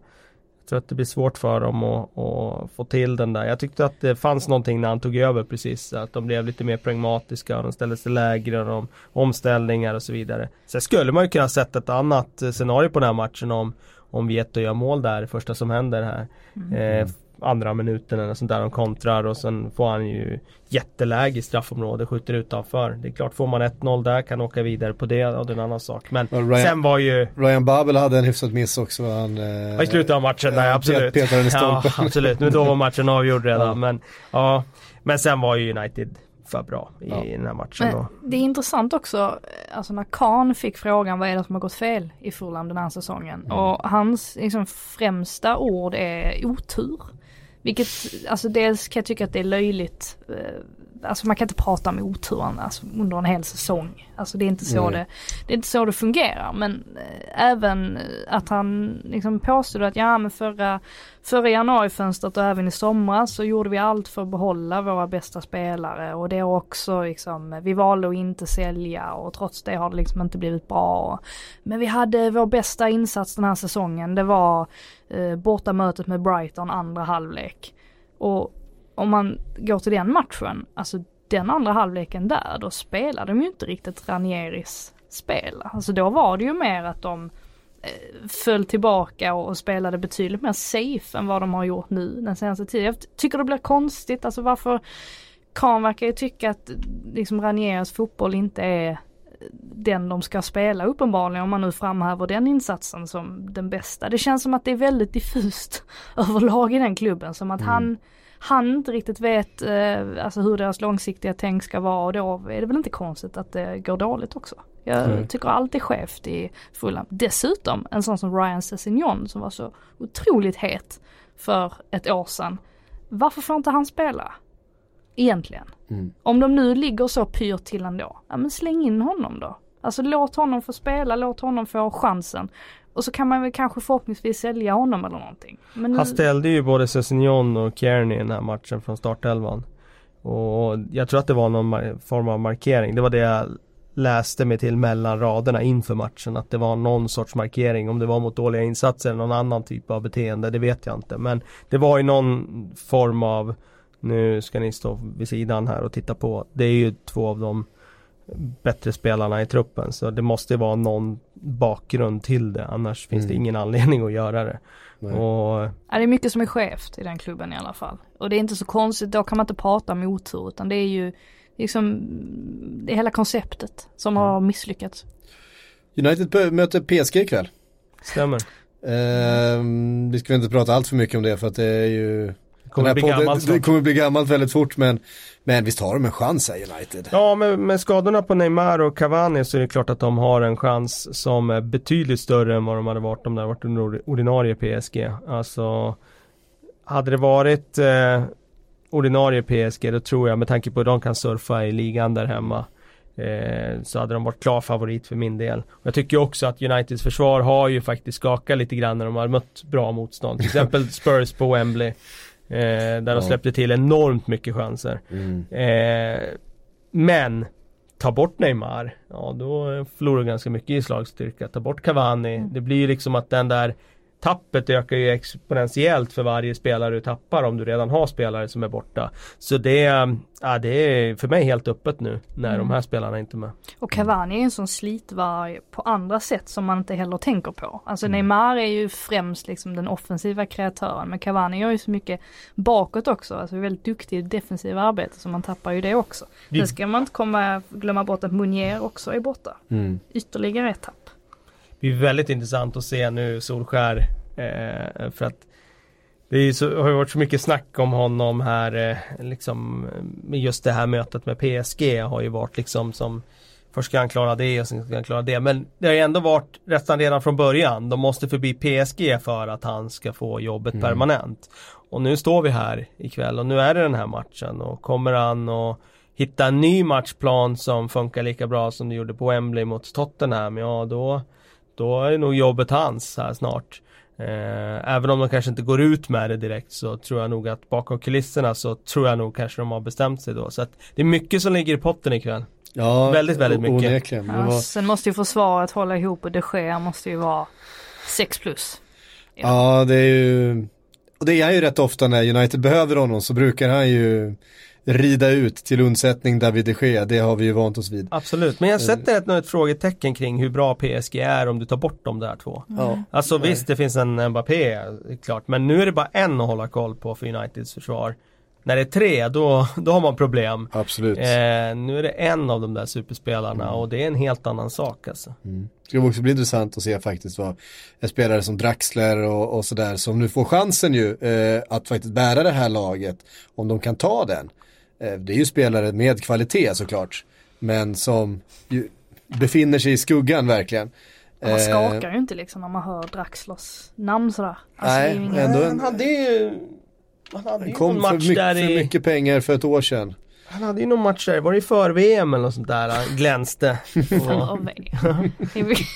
tror att det blir svårt för dem att, att, få till den där. Jag tyckte att det fanns någonting när han tog över precis. Att de blev lite mer pragmatiska och de ställde sig lägre och de, omställningar och så vidare. Sen skulle man ju kunna sett ett annat scenario på den här matchen om om Vieto gör mål där, det första som händer här. Mm. Eh, andra minuten eller sånt där de kontrar och sen får han ju jätteläge i straffområdet, skjuter utanför. Det är klart, får man 1-0 där kan åka vidare på det och det är en annan sak. Men Ryan, sen var ju... Ryan Babel hade en hyfsad miss också. Han, eh, I slutet av matchen, nej absolut. Petade i ja, absolut, men då var matchen avgjord redan. Ja. Men, ja, men sen var ju United för bra i ja. den här matchen. Men då. Det är intressant också, alltså när Kahn fick frågan vad är det som har gått fel i Fulham den här säsongen. Mm. Och hans liksom, främsta ord är otur. Vilket, alltså dels kan jag tycka att det är löjligt. Eh, Eh, alltså man kan inte prata om oturen alltså, under en hel säsong. Alltså det är inte så, det, det, är inte så det fungerar. Men äh, även att han liksom påstod att ja men förra, förra januarifönstret och även i somras så gjorde vi allt för att behålla våra bästa spelare och det är också liksom, vi valde att inte sälja och trots det har det liksom inte blivit bra. Men vi hade vår bästa insats den här säsongen, det var eh, bortamötet med Brighton andra halvlek. Och om man går till den matchen, alltså den andra halvleken där, då spelade de ju inte riktigt Ranieris spel. Alltså då var det ju mer att de eh, föll tillbaka och, och spelade betydligt mer safe än vad de har gjort nu den senaste tiden. Jag tycker det blir konstigt, alltså varför Kahn verkar ju tycka att liksom Ranieris fotboll inte är den de ska spela uppenbarligen om man nu framhäver den insatsen som den bästa. Det känns som att det är väldigt diffust överlag i den klubben som att mm. han han inte riktigt vet eh, alltså hur deras långsiktiga tänk ska vara och då är det väl inte konstigt att det går dåligt också. Jag mm. tycker allt är skevt i Fulham. Dessutom en sån som Ryan Sessignon som var så otroligt het för ett år sedan. Varför får inte han spela? Egentligen. Mm. Om de nu ligger så pyrt till ändå, ja men släng in honom då. Alltså låt honom få spela, låt honom få chansen. Och så kan man väl kanske förhoppningsvis sälja honom eller någonting. Men Han ställde ju både Sessignon och Kearney i den här matchen från startelvan. Och jag tror att det var någon form av markering. Det var det jag läste mig till mellan raderna inför matchen. Att det var någon sorts markering. Om det var mot dåliga insatser eller någon annan typ av beteende. Det vet jag inte. Men det var ju någon form av Nu ska ni stå vid sidan här och titta på. Det är ju två av de bättre spelarna i truppen. Så det måste vara någon bakgrund till det. Annars finns det Mm. ingen anledning att göra det. Nej. Och Ja, det är mycket som är skevt i den klubben i alla fall. Och det är inte så konstigt, då kan man inte prata om otur utan det är ju liksom, det är hela konceptet som har misslyckats. United möter PSG ikväll. stämmer. Ehm, vi ska inte prata allt för mycket om det för att det är ju Det kommer bli podden- gammalt Det kommer bli gammalt väldigt fort men, men visst har de en chans här United. Ja, med, med skadorna på Neymar och Cavani så är det klart att de har en chans som är betydligt större än vad de hade varit om det hade varit under ordinarie PSG. Alltså, hade det varit eh, ordinarie PSG då tror jag med tanke på hur de kan surfa i ligan där hemma eh, så hade de varit klar favorit för min del. Och jag tycker också att Uniteds försvar har ju faktiskt skakat lite grann när de har mött bra motstånd. Till exempel Spurs på Wembley. Eh, där de Ja. släppte till enormt mycket chanser. Mm. Eh, men ta bort Neymar, ja då förlorar du ganska mycket i slagstyrka. Ta bort Cavani, det blir ju liksom att den där tappet ökar ju exponentiellt för varje spelare du tappar om du redan har spelare som är borta. Så det, ja, det är för mig helt öppet nu när de här spelarna inte är med. Och Cavani är en sån slitvarg på andra sätt som man inte heller tänker på. Alltså Neymar är ju främst liksom den offensiva kreatören men Cavani gör ju så mycket bakåt också. Alltså väldigt duktig i defensiva arbete så man tappar ju det också. Sen ska man inte komma, glömma bort att Munier också är borta. Mm. Ytterligare ett tapp. Blir väldigt intressant att se nu Solskär eh, för att det så, har ju varit så mycket snack om honom här eh, liksom just det här mötet med PSG har ju varit liksom som Först ska han klara det och sen ska han klara det. Men det har ju ändå varit nästan redan från början. De måste förbi PSG för att han ska få jobbet Mm. permanent. Och nu står vi här ikväll och nu är det den här matchen och kommer han och hitta en ny matchplan som funkar lika bra som det gjorde på Wembley mot Tottenham Ja då då är nog jobbet hans här snart. Eh, även om de kanske inte går ut med det direkt så tror jag nog att bakom kulisserna så tror jag nog kanske de har bestämt sig då. Så att det är mycket som ligger i potten ikväll. Ja, Väldigt, väldigt mycket. Onekligen. Det Ja, var, Sen måste ju försvaret hålla ihop och de Gea måste ju vara 6 plus. ja, det är ju, och det är han ju rätt ofta när United behöver honom så brukar han ju rida ut till undsättning David de Gea, det har vi ju vant oss vid. Absolut, men jag sätter ett, ett frågetecken kring hur bra PSG är om du tar bort de där två. Ja. Alltså visst det finns en Mbappé, klart. Men nu är det bara en att hålla koll på för Uniteds försvar. När det är tre, då, då har man problem. Absolut. Eh, nu är det en av de där superspelarna och det är en helt annan sak alltså. Mm. Det ska också bli intressant att se faktiskt vad en spelare som Draxler och, och sådär som nu får chansen ju eh, att faktiskt bära det här laget om de kan ta den. Eh, det är ju spelare med kvalitet såklart men som ju befinner sig i skuggan verkligen. Man Eh, skakar ju inte liksom när man hör Draxlers namn sådär. Alltså, Nej, det är ju ingen- ändå en- Han hade ju Han hade ju kom någon för, match mycket, där för i mycket pengar för ett år sedan. Han hade ju någon match där, var det i för-VM eller något sånt där? Han glänste. Och,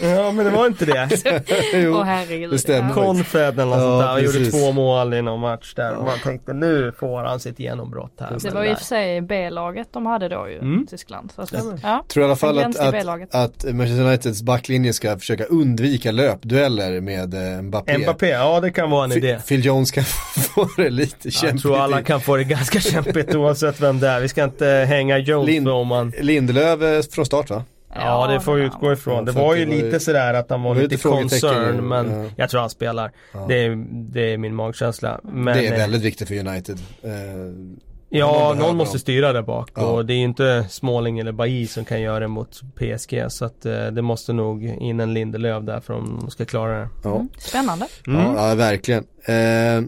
ja men det var inte det. Jo, herregud. det stämmer. Ja. Confed eller något Ja, sånt där. Han gjorde två mål i någon match där. Och man tänkte nu får han sitt genombrott här. Det var ju i och för sig B-laget de hade då ju, Mm. Tyskland. Så att, ja. Tror i alla fall att, att, att Manchester Uniteds backlinje ska försöka undvika löpdueller med eh, Mbappé. Mbappé, ja det kan vara en idé. Phil, Jones kan få det lite Jag kämpigt. tror alla kan få det ganska kämpigt oavsett vem det är. Vi ska inte hänga Jones Lind- om man... Lindelöf från start va? Ja det får vi utgå ifrån. Det var att ju lite sådär att han var lite concern men ja. jag tror han spelar. Ja. Det, är, det är min magkänsla. Men, det är eh, väldigt viktigt för United. Eh, Ja, Någon måste dem. styra där bak Ja. och det är ju inte Småling eller Bailly som kan göra det mot PSG så att eh, det måste nog in en Lindelöf där för om de ska klara det. ja. Mm. Spännande. Mm. Ja, ja, verkligen. Eh,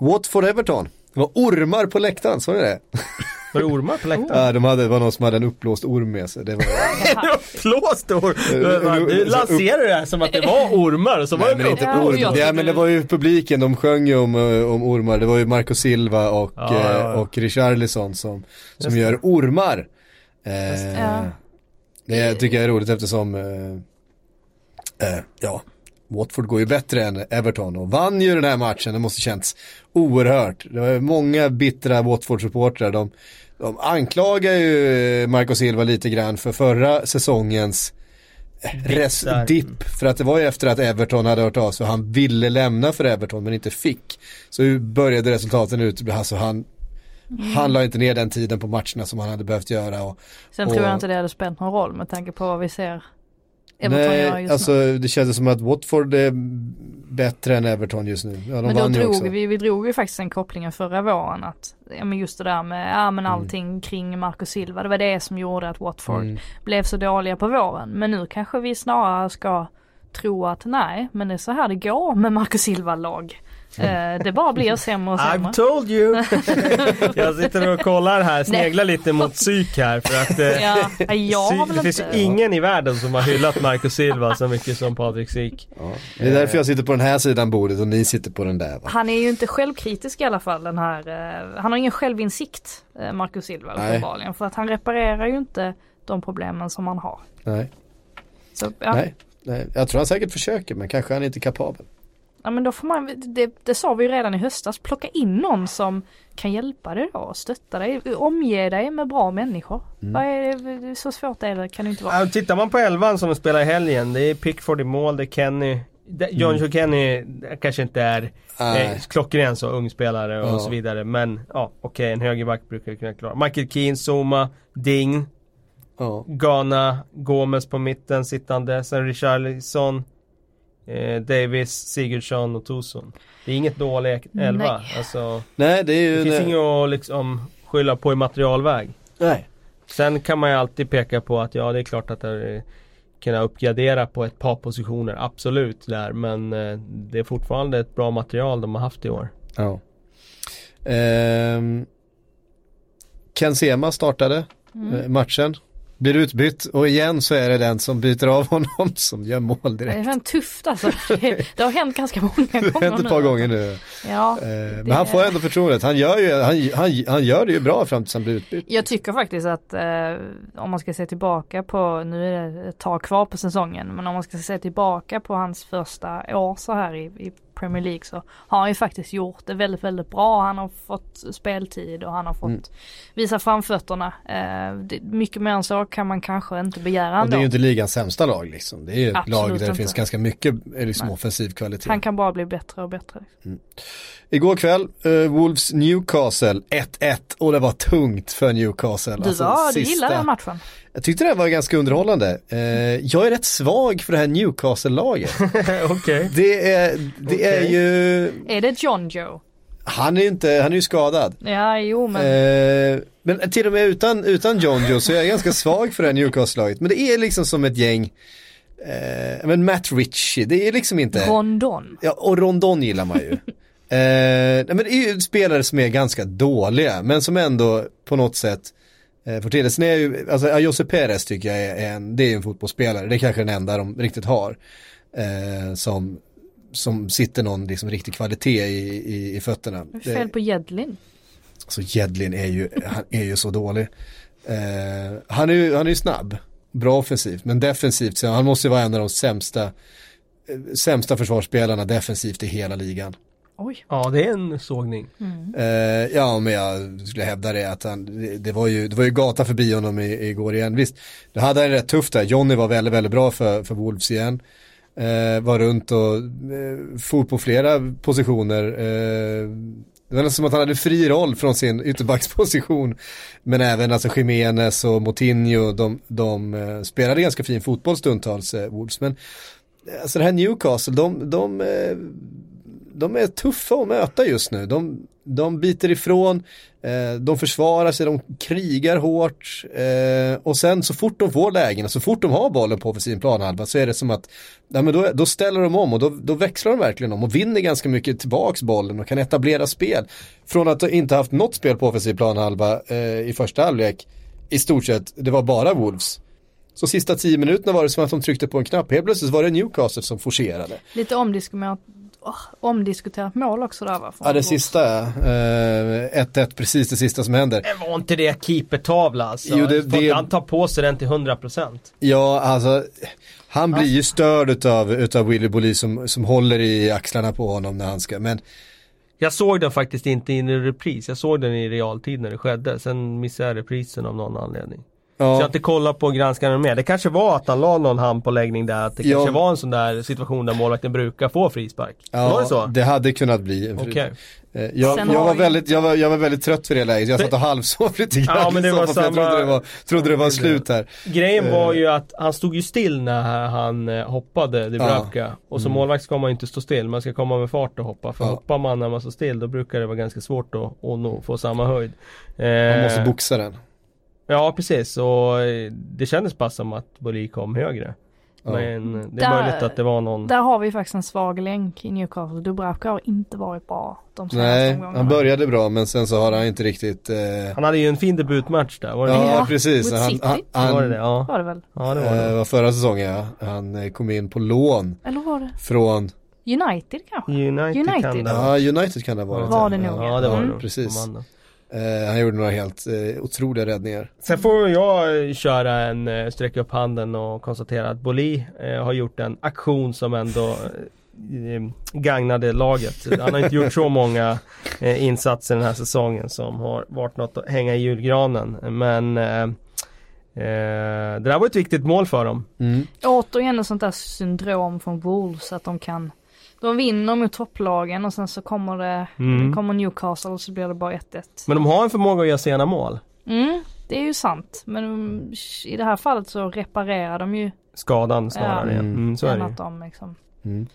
Watford Everton. Det var ormar på läktaren, såg ni det? Var det ormar på läktaren? Ja, de hade, det var någon som hade en uppblåst orm med sig. Det var, Uppblåst orm! Eh, Du lanserar det här som att det var ormar så var nej, det men inte orm. Ja, men det var ju publiken, de sjöng ju om, eh, om ormar. Det var ju Marco Silva och, Ja, ja, ja. eh, och Richarlison som, som Just gör ormar. Eh, det. Ja. Det tycker jag är roligt eftersom, eh, eh, ja, Watford går ju bättre än Everton och vann ju den här matchen, det måste känts oerhört. Det var många bittra Watford-supportrar, de, de anklagar ju Marco Silva lite grann för förra säsongens där. dipp för att det var ju efter att Everton hade hört av sig han ville lämna för Everton men inte fick. Så började resultaten ut, alltså han Han la inte ner den tiden på matcherna som han hade behövt göra. Och, Sen och, tror jag inte det hade spelat någon roll med tanke på vad vi ser Nej, alltså det kändes som att Watford är bättre än Everton just nu. Ja, de Men då drog vi, vi drog ju faktiskt den kopplingen förra våren att, ja men just det där med, ja men allting kring Marco Silva, det var det som gjorde att Watford Mm. blev så dåliga på våren. Men nu kanske vi snarare ska tro att nej, men det är så här det går med Marco Silva-lag. Eh, det bara blir sämre och sämre. I've told you! jag sitter och kollar här, sneglar lite mot psyk här för att eh, Ja, jag det finns inte... ingen i världen som har hyllat Marcus Silva så mycket som Patrik Syk. Ja. Det är därför jag sitter på den här sidan bordet och ni sitter på den där. Va? Han är ju inte självkritisk i alla fall den här, eh, han har ingen självinsikt, Marco Silva uppenbarligen. För att han reparerar ju inte de problemen som han har. Nej. Så, ja. Nej. Nej. Jag tror han säkert försöker men kanske han är inte kapabel. Ja men då får man, det, det sa vi ju redan i höstas, plocka in någon som kan hjälpa dig då, stötta dig, omge dig med bra människor. Mm. Vad är det, så svårt är det, kan det inte vara. Ja, tittar man på elvan som de spelar i helgen, det är Pickford i mål, det är Kenny det- John Joe Kenny kanske inte är eh, klockren så ung spelare och Ja. så vidare men ja okej en högerback brukar kunna klara. Michael Keane, Zuma, Ding, Ja. Ghana, Gomes på mitten sittande, sen Richarlison eh, Davis, Sigurdsson och Tosun. Det är inget dålig elva. Nej. Alltså, Nej det är ju... det finns inget att liksom skylla på i materialväg. Nej. Sen kan man ju alltid peka på att ja det är klart att det kunna uppgradera på ett par positioner, absolut där men eh, det är fortfarande ett bra material de har haft i år. Ja. Ehm, Ken Sema startade Mm. eh, matchen. Blir utbytt och igen så är det den som byter av honom som gör mål Det direkt. är fan tufft alltså. Det, det har hänt ganska många Det har gånger hänt ett par nu. gånger nu. Ja, Eh, det- Men han får ändå förtroendet. Han gör, ju, han, han, han gör det ju bra fram tills han blir utbytt. Jag tycker faktiskt att eh, om man ska se tillbaka på, nu är det ett tag kvar på säsongen, men om man ska se tillbaka på hans första år så här i, i Premier League så har han ju faktiskt gjort det väldigt, väldigt bra. Han har fått speltid och han har fått Mm. visa framfötterna. Eh, mycket mer än så kan man kanske inte begära Och det är ändå. ju inte ligans sämsta lag liksom. Det är ju ett Absolut lag där det inte. finns ganska mycket liksom, Nej. offensiv kvalitet. Han kan bara bli bättre och bättre. Igår kväll, eh, Wolves Newcastle 1-1 och det var tungt för Newcastle. Du, Alltså, var, du sista- gillar den matchen. Jag tyckte det var ganska underhållande. Eh, jag är rätt svag för det här Newcastle-laget. Okej. Det är, det är Okej. ju, Är det John Joe? han är inte, han är ju skadad. Ja, jo men. Eh, men till och med utan, utan John Joe så är jag ganska svag för det här Newcastle-laget. Men det är liksom som ett gäng, eh, men Matt Ritchie, det är liksom inte... Rondon. Ja, och Rondon gillar man ju. eh, nej, men det är ju spelare som är ganska dåliga, men som ändå på något sätt eh, det. Sen är ju, alltså Jose Perez tycker jag är en, det är en fotbollsspelare, det är kanske den enda de riktigt har. Eh, som, som sitter någon liksom riktig kvalitet i, i, i fötterna. Det är fel på Jedlin. Så Jedlin är ju, han är ju så dålig. Eh, han, är ju, han är ju snabb, bra offensivt, men defensivt så han måste ju vara en av de sämsta, eh, sämsta försvarsspelarna defensivt i hela ligan. Oj. Ja det är en sågning. Mm. Eh, ja, men jag skulle hävda det att han, det, det, var ju, det var ju gata förbi honom i, igår igen. Visst, det hade han rätt tufft där. Johnny var väldigt, väldigt bra för, för Wolves igen. Eh, var runt och eh, for på flera positioner. Eh, det var nästan som att han hade fri roll från sin ytterbacksposition. Men även alltså Jiménez och Moutinho, de, de eh, spelade ganska fin fotboll stundtals, eh, Wolves. Men eh, alltså det här Newcastle, de, de eh, de är tuffa att möta just nu. De, de biter ifrån, eh, de försvarar sig, de krigar hårt eh, och sen så fort de får lägen, så fort de har bollen på offensiv planhalva så är det som att ja, men då, då ställer de om och då, då växlar de verkligen om och vinner ganska mycket tillbaks bollen och kan etablera spel. Från att inte haft något spel på offensiv planhalva eh, i första halvlek, i stort sett, det var bara Wolves. Så sista tio minuterna var det som att de tryckte på en knapp. Helt plötsligt var det Newcastle som forcerade. Lite omdiskuterat, oh, omdiskuterat mål också där va? Ja, det sista, eh, 1-1, precis det sista som händer. Det var inte det keepertavla alltså? Jo, det- det- han ta på sig den till 100%? Ja, alltså, han blir ju störd utav, utav Willy Bolli som, som håller i axlarna på honom när han ska, men Jag såg den faktiskt inte in i repris, jag såg den i realtid när det skedde. Sen missade jag reprisen av någon anledning. Ja. Så jag har inte kollat på granskarna mer. Det kanske var att han la någon hand på läggning där. Att det Ja. kanske var en sån där situation där målvakten brukar få frispark. var det så? det hade kunnat bli. en fri- Okej. Eh, Jag, jag, var väldigt, jag, var, jag var väldigt trött för det läget, jag satt och halvsov lite grann Ja, men det var för jag samma- trodde det var, trodde det var slut här. Grejen var Eh. ju att han stod ju still när han eh, hoppade, Dubravka. Och som målvakt ska man ju inte stå still, man ska komma med fart och hoppa. För Mm. Ja. hoppar man när man står still då brukar det vara ganska svårt att, att nå, få samma höjd. Man måste boxa den. Ja precis, och eh, det kändes bara som att Boli kom högre. Ja. Men det är Där- möjligt att det var någon Där har vi faktiskt en svag länk i Newcastle. Dubravka har inte varit bra de Nej, han började bra men sen så har han inte riktigt eh, Han hade ju en fin debutmatch där, var det Ja, det? Ja, precis. Han, han, han Var det det? Ja, Var det väl? ja det var eh, det. var förra säsongen ja. Han eh, kom in på lån Eller var det från, United kanske? United, United. kan det ja United kan det ha varit. Var det nog, Ja det var det Mm. nog. Precis. Eh, han gjorde några helt eh, otroliga räddningar. Sen får jag eh, köra en, eh, sträcka upp handen och konstatera att Boli eh, har gjort en aktion som ändå eh, gagnade laget. Han har inte gjort så många eh, insatser den här säsongen som har varit något att hänga i julgranen. Men eh, eh, det där var ett viktigt mål för dem. Mm. Återigen ett sånt där syndrom från Wolves att de kan de vinner mot topplagen och sen så kommer det, Mm. kommer Newcastle och så blir det bara 1-1. Men de har en förmåga att göra sena mål. Mm, det är ju sant. Men mm, i det här fallet så reparerar de ju Skadan snarare. Ja. Ja. Mm, så är än det ju. de liksom. Mm.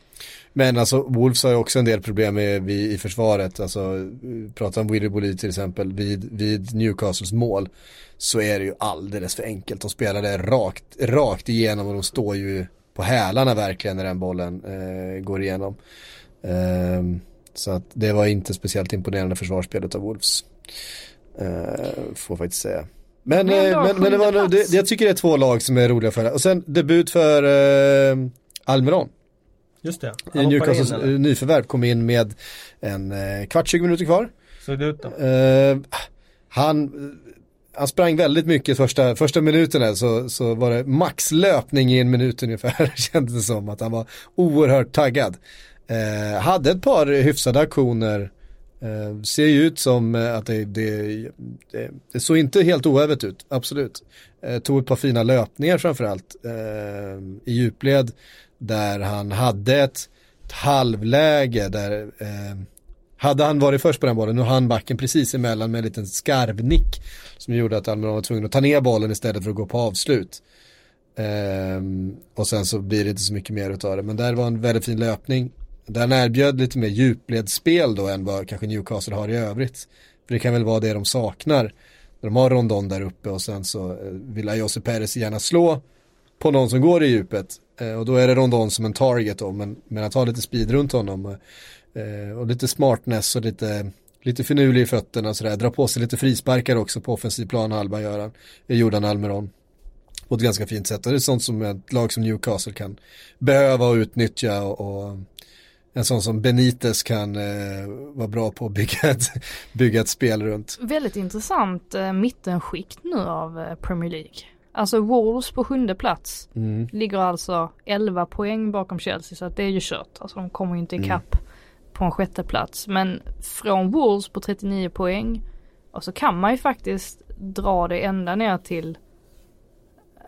Men alltså Wolves har ju också en del problem med, vid, i försvaret. Alltså, pratar om Willy Bolli till exempel, vid, vid Newcastles mål så är det ju alldeles för enkelt. De spelar det rakt, rakt igenom och de står ju på hälarna verkligen när den bollen eh, går igenom. Ehm, så att det var inte speciellt imponerande försvarsspelet av Wolves. Uh, får jag faktiskt säga. Men, Men eh, då, men, men det var, det, jag tycker det är två lag som är roliga för det. Och sen debut för eh, Almiron. Just det. Han in, Newcastles eller? eh, nyförvärv kom in med en eh, kvart, 20 minuter kvar. Såg det ut då? Eh, han, han sprang väldigt mycket första, första minuterna så, så var det maxlöpning i en minut ungefär kändes det som att han var oerhört taggad. Eh, hade ett par hyfsade aktioner Eh, ser ju ut som eh, att det, det, det, det såg inte helt oävet ut, absolut. Eh, tog ett par fina löpningar framförallt eh, i djupled där han hade ett, ett halvläge där eh, hade han varit först på den bollen, nu hann han backen precis emellan med en liten skarvnick som gjorde att Almiron var tvungen att ta ner bollen istället för att gå på avslut. Ehm, och sen så blir det inte så mycket mer utav det, men där var en väldigt fin löpning. Där han erbjöd lite mer djupledsspel då än vad kanske Newcastle har i övrigt. För det kan väl vara det de saknar. De har Rondon där uppe och sen så eh, vill Jose Perez gärna slå på någon som går i djupet. Eh, och då är det Rondon som en target då, men, men att ha lite speed runt honom. Eh, Eh, och lite smartness och lite, lite finurlig i fötterna och sådär. Dra på sig lite frisparkar också på offensiv plan halva gör han. Det gjorde han Almiron. På ett ganska fint sätt. Och det är sånt som ett lag som Newcastle kan behöva och utnyttja och, och en sån som Benitez kan eh, vara bra på att bygga ett, bygga ett spel runt. Väldigt intressant eh, mittenskikt nu av eh, Premier League. Alltså Wolves på sjunde plats Mm. ligger alltså 11 poäng bakom Chelsea så att det är ju kört. Alltså de kommer ju inte Mm. På en sjätte plats. Men från Wolves på 39 poäng och så kan man ju faktiskt dra det ända ner till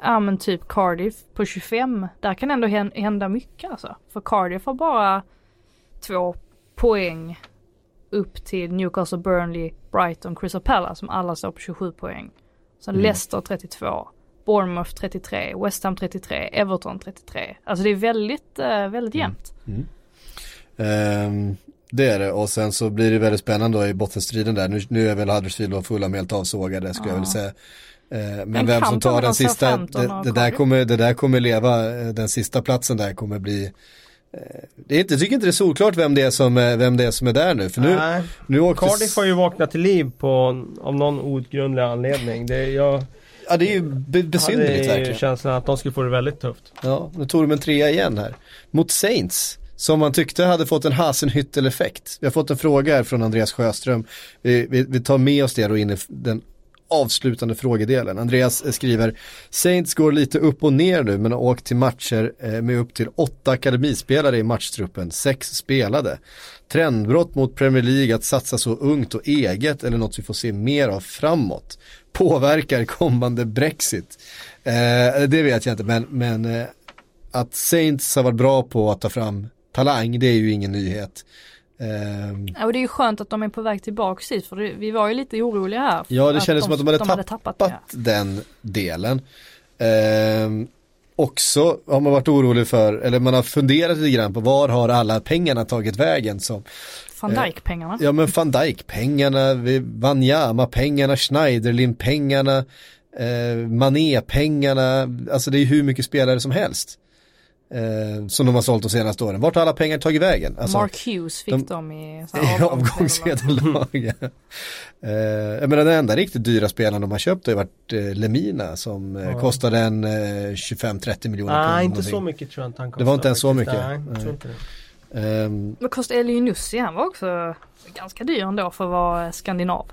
Ja men typ Cardiff på 25. Där kan ändå hän- hända mycket alltså. För Cardiff har bara två poäng upp till Newcastle, Burnley, Brighton, Crystal Palace som alla står på 27 poäng. Sen Mm. Leicester 32, Bournemouth 33, West Ham 33, Everton 33. Alltså det är väldigt, eh, väldigt jämnt. Ehm, det är det och sen så blir det väldigt spännande då i bottenstriden där. Nu, nu är väl Huddersfield och Fulham helt avsågade skulle jag Ja. vilja säga. Ehm, men Men vem som tar den sista, det, det, där kommer, det där kommer leva, eh, den sista platsen där kommer bli eh, det är inte, jag tycker inte det är solklart vem det är som, är- vem det är som är där nu. För nu, Nej. nu åkte Cardiff har ju vaknat till liv på, av någon outgrundlig anledning. Det, jag Ja det är ju be, besynnerligt verkligen. känslan att de skulle få det väldigt tufft. Ja, nu tog de en trea igen här. Mot Saints, som man tyckte hade fått en Hasenhüttel-effekt. Vi har fått en fråga här från Andreas Sjöström. Vi, vi, vi tar med oss det då in i den avslutande frågedelen. Andreas eh, skriver, Saints går lite upp och ner nu men har åkt till matcher eh, med upp till åtta akademispelare i matchtruppen, sex spelade. Trendbrott mot Premier League att satsa så ungt och eget eller något vi får se mer av framåt. Påverkar kommande Brexit. Eh, det vet jag inte men, men eh, att Saints har varit bra på att ta fram talang det är ju ingen nyhet. Ehm, Ja, och det är ju skönt att de är på väg tillbaks hit för vi var ju lite oroliga här. Ja, det kändes som att de hade tappat, tappat den delen. Ehm, också har man varit orolig för, eller man har funderat lite grann på var har alla pengarna tagit vägen som Van Dijk-pengarna. Ja men van Dijk-pengarna, Wanyama-pengarna, Schneiderlin-pengarna, eh, Mané-pengarna, alltså det är hur mycket spelare som helst. Eh, som de har sålt de senaste åren. Vart har alla pengar tagit vägen? Alltså, Mark Hughes fick de- de, i avgångsvederlag. Eh, jag menar den enda riktigt dyra spelaren de har köpt har ju varit eh, Lemina som eh, Ja. kostade en eh, 25-30 miljoner Nej, pund inte någonting. så mycket tror jag inte han Det var inte ens så mycket. Nej, jag Nej. tror inte det. Ehm, Vad kostade Elionussi? Han var också ganska dyr ändå för att vara skandinav.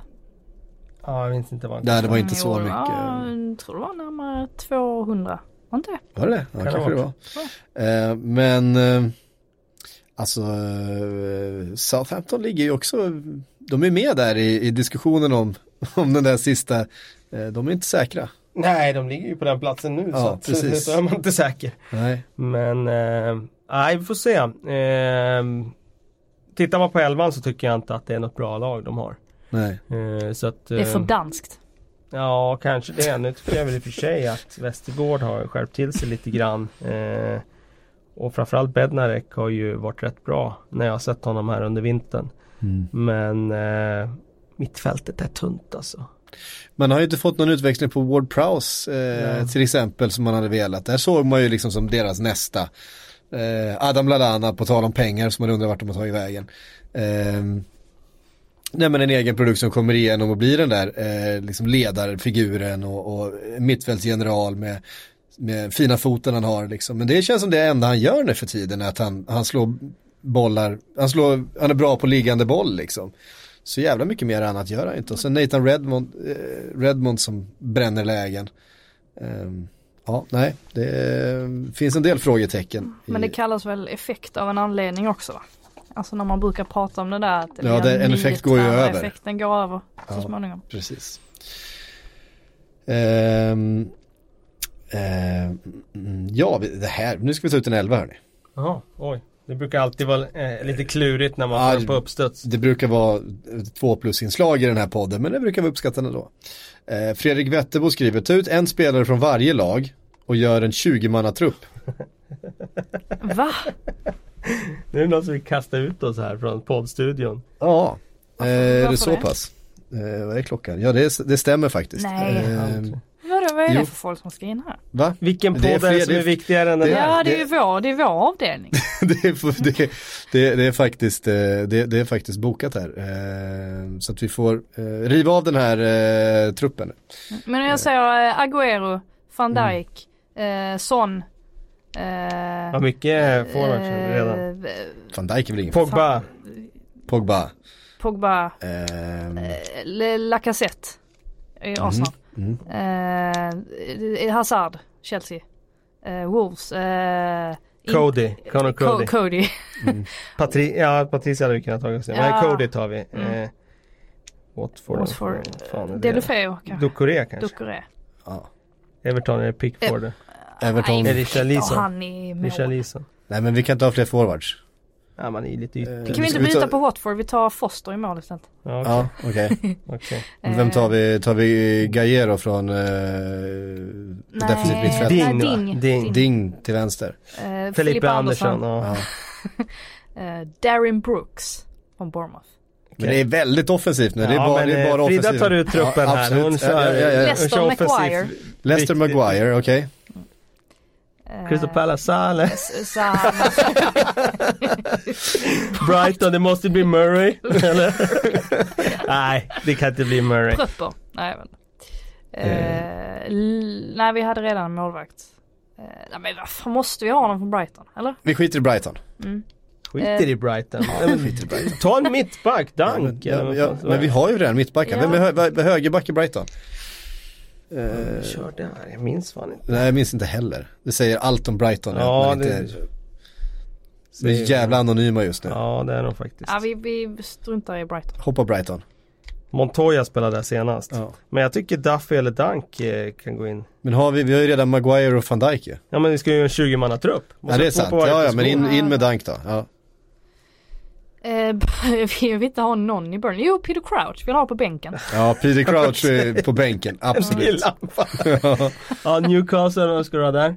Ja, jag minns inte vad han nej det var inte så mycket. Ja, jag tror det var närmare 200. Var inte det? Var det det? Ja, Kan det kanske det var. vara. Eh, men eh, alltså eh, Southampton ligger ju också, de är med där i, i diskussionen om, om den där sista, de är inte säkra. Nej, de ligger ju på den platsen nu Ja, så att, precis. så är man inte säker. Nej. Men, nej vi får se. Eh, tittar man på elvan så tycker jag inte att det är något bra lag de har. Nej. Så att, Det är för danskt. Ja, kanske det. Nu tycker jag väl i och för sig att Västergård har skärpt till sig lite grann. Eh, och framförallt Bednarek har ju varit rätt bra när jag har sett honom här under vintern. Mm. Men eh, mittfältet är tunt alltså. Man har ju inte fått någon utväxling på Ward Prowse eh, Ja. till exempel som man hade velat. Där såg man ju liksom som deras nästa. Eh, Adam Lallana på tal om pengar som man undrar vart de har tagit vägen. Eh, nej men en egen produkt som kommer igenom och blir den där eh, liksom ledarfiguren och, och mittfältsgeneral med, med fina foten han har liksom. Men det känns som det enda han gör nu för tiden är att han, han slår bollar, han, slår, han är bra på liggande boll liksom. Så jävla mycket mer annat gör han inte. Och sen Nathan Redmond, eh, Redmond som bränner lägen. Ehm, ja, nej, det eh, finns en del frågetecken. i- Men det kallas väl effekt av en anledning också va? Alltså när man brukar prata om det där att det Ja, det- en effekt går ju över. Effekten går över så Ja. småningom. Precis. Ehm, mm, ja, det här, nu ska vi ta ut en elva hörni. Jaha, oj. Det brukar alltid vara eh, lite klurigt när man Ja, får på uppstuds. Det brukar vara ett två plus-inslag i den här podden, men det brukar vara uppskattat ändå. Eh, Fredrik Wetterbo skriver, ta ut en spelare från varje lag och gör en 20-mannatrupp. Va? Nu är det någon som vill kasta ut oss här från poddstudion. Ja, eh, är det så det? pass? Eh, vad är klockan? Ja, det, det stämmer faktiskt. Nej. Eh, Vadå, vad är Jo. det för folk som ska in här? va? Vilken Det är podd är det fler- som det är viktigare än den här? Ja, det är ju vår, det är vår avdelning. det, är, det, det, det är faktiskt, eh, det, det är faktiskt bokat här. Eh, Så att vi får eh, riva av den här eh, truppen. Men jag säger eh, Agüero, van Mm. Dijk, eh, Son. Eh, Vad mycket forwards redan. eh, Van Dijk är väl ingen Pogba. Pogba. Pogba, Ehm, eh, Lacazette i Arsenal. mm. Eh, Hazard, Chelsea. Eh, Wolves. Eh, Cody. Connor Co- Cody. Cody. Patri ja, Patricia hade vi kunnat ta. Ja. Nej, Cody tar vi. Mm. Eh, Watford. Watford. Delufeu kanske. Ducoré kanske. Ducoré. ja. Everton eller Pickford. Everton. Det Richarlison? Han. Nej men vi kan inte ha fler forwards. Ja, man är lite ytterlig. Eh, Kan vi inte vi byta ta- på Watford? Vi tar Foster i mål istället. Ja, okej. Ja, okej. Vem tar vi? Tar vi Gajero från eh, Nej, defensivt mittfält? Ding, nej? Ding. Ding. Ding till vänster. Eh, Felipe Andersson. Ja. Ja. Eh, Darren Brooks från Bournemouth. Men det är väldigt offensivt nu. det är Ja, bara, men, det är bara eh, Frida offensivt. tar ut truppen Ja, här. Hon Ja, kör, ja, ja, ja. hon Leicester kör offensivt. Maguire. Leicester Riktigt. Maguire, okej. Eh, Crystal Palace, Sale. s- så han, Brighton, det måste bli Murray. Eller? Nej, det kan inte bli Murray. Pröpper. Nej, inte. Eh, l- nej, vi hade redan en målvakt. Eh, nej, men varför måste vi ha honom från Brighton? Eller? Vi skiter i Brighton. Mm. Skiter i Brighton. Men, skiter i Brighton. Ta en mittback, Ja, men, Dunk. ja, men vi har ju redan mittbackar. Ja. Vem är högerback i Brighton? Uh, körde här, jag minns fan inte. Nej jag minns inte heller. Det säger allt om Brighton. Ja, det- inte, de är jävla anonyma just nu. Ja det är de faktiskt. Ja vi, vi struntar i Brighton. Hoppa Brighton. Montoya spelade där senast. Ja. Men jag tycker Duffy eller Dunk eh, kan gå in. Men har vi, vi har ju redan Maguire och van Dijk ju. Ja men vi ska ju en 20 manna trupp. Ja det är sant. Ja, ja men in, in med Dunk då. Ja. Eh, vi vill inte ha någon i Burnley. Jo, Peter Crouch vill ha på bänken. ja, Peter Crouch är på bänken. Absolut. ja Newcastle, ska du ha där?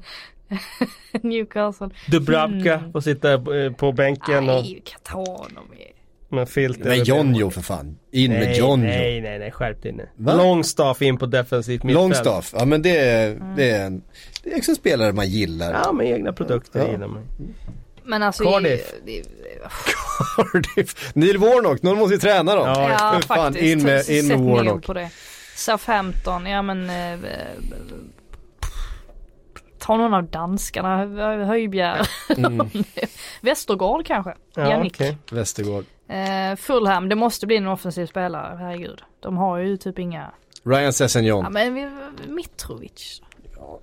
Newcastle. Dubravka får sitta eh, på bänken och Nej, vi kan ta honom. med Men över benen. Jonjo för fan. In med Nej, Jonjo. nej, nej, nej, skärp dig nu. Va? Longstaff in på defensivt mittfält. Longstaff, ja men det är, det är en, det är också en spelare man gillar. Ja, med egna produkter Ja. gillar man. Men alltså Cardiff. I, i, Cardiff. Neil Warnock, någon måste ju träna dem. Ja, ja fan, faktiskt. in med- in med Warnock. på det. Southampton, ja men eh, eh, Ta någon av danskarna, Hö- Höjbjerg. Västergård kanske? Ja, okej. Västergård. Eh, Fulham, det måste bli en offensiv spelare, herregud. De har ju typ inga, Ryan Sessegnon. ja men vi, Mitrovic.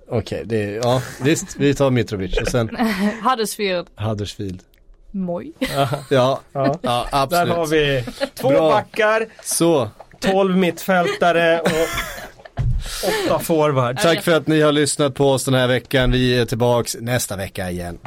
Okej, det är, ja visst, vi tar Mitrovic och sen Huddersfield, Huddersfield. Moj. Ja, Ja. ja Där absolut. har vi två Bra. backar, Så, 12 mittfältare och åtta forwards. tack för att ni har lyssnat på oss den här veckan. Vi är tillbaks nästa vecka igen.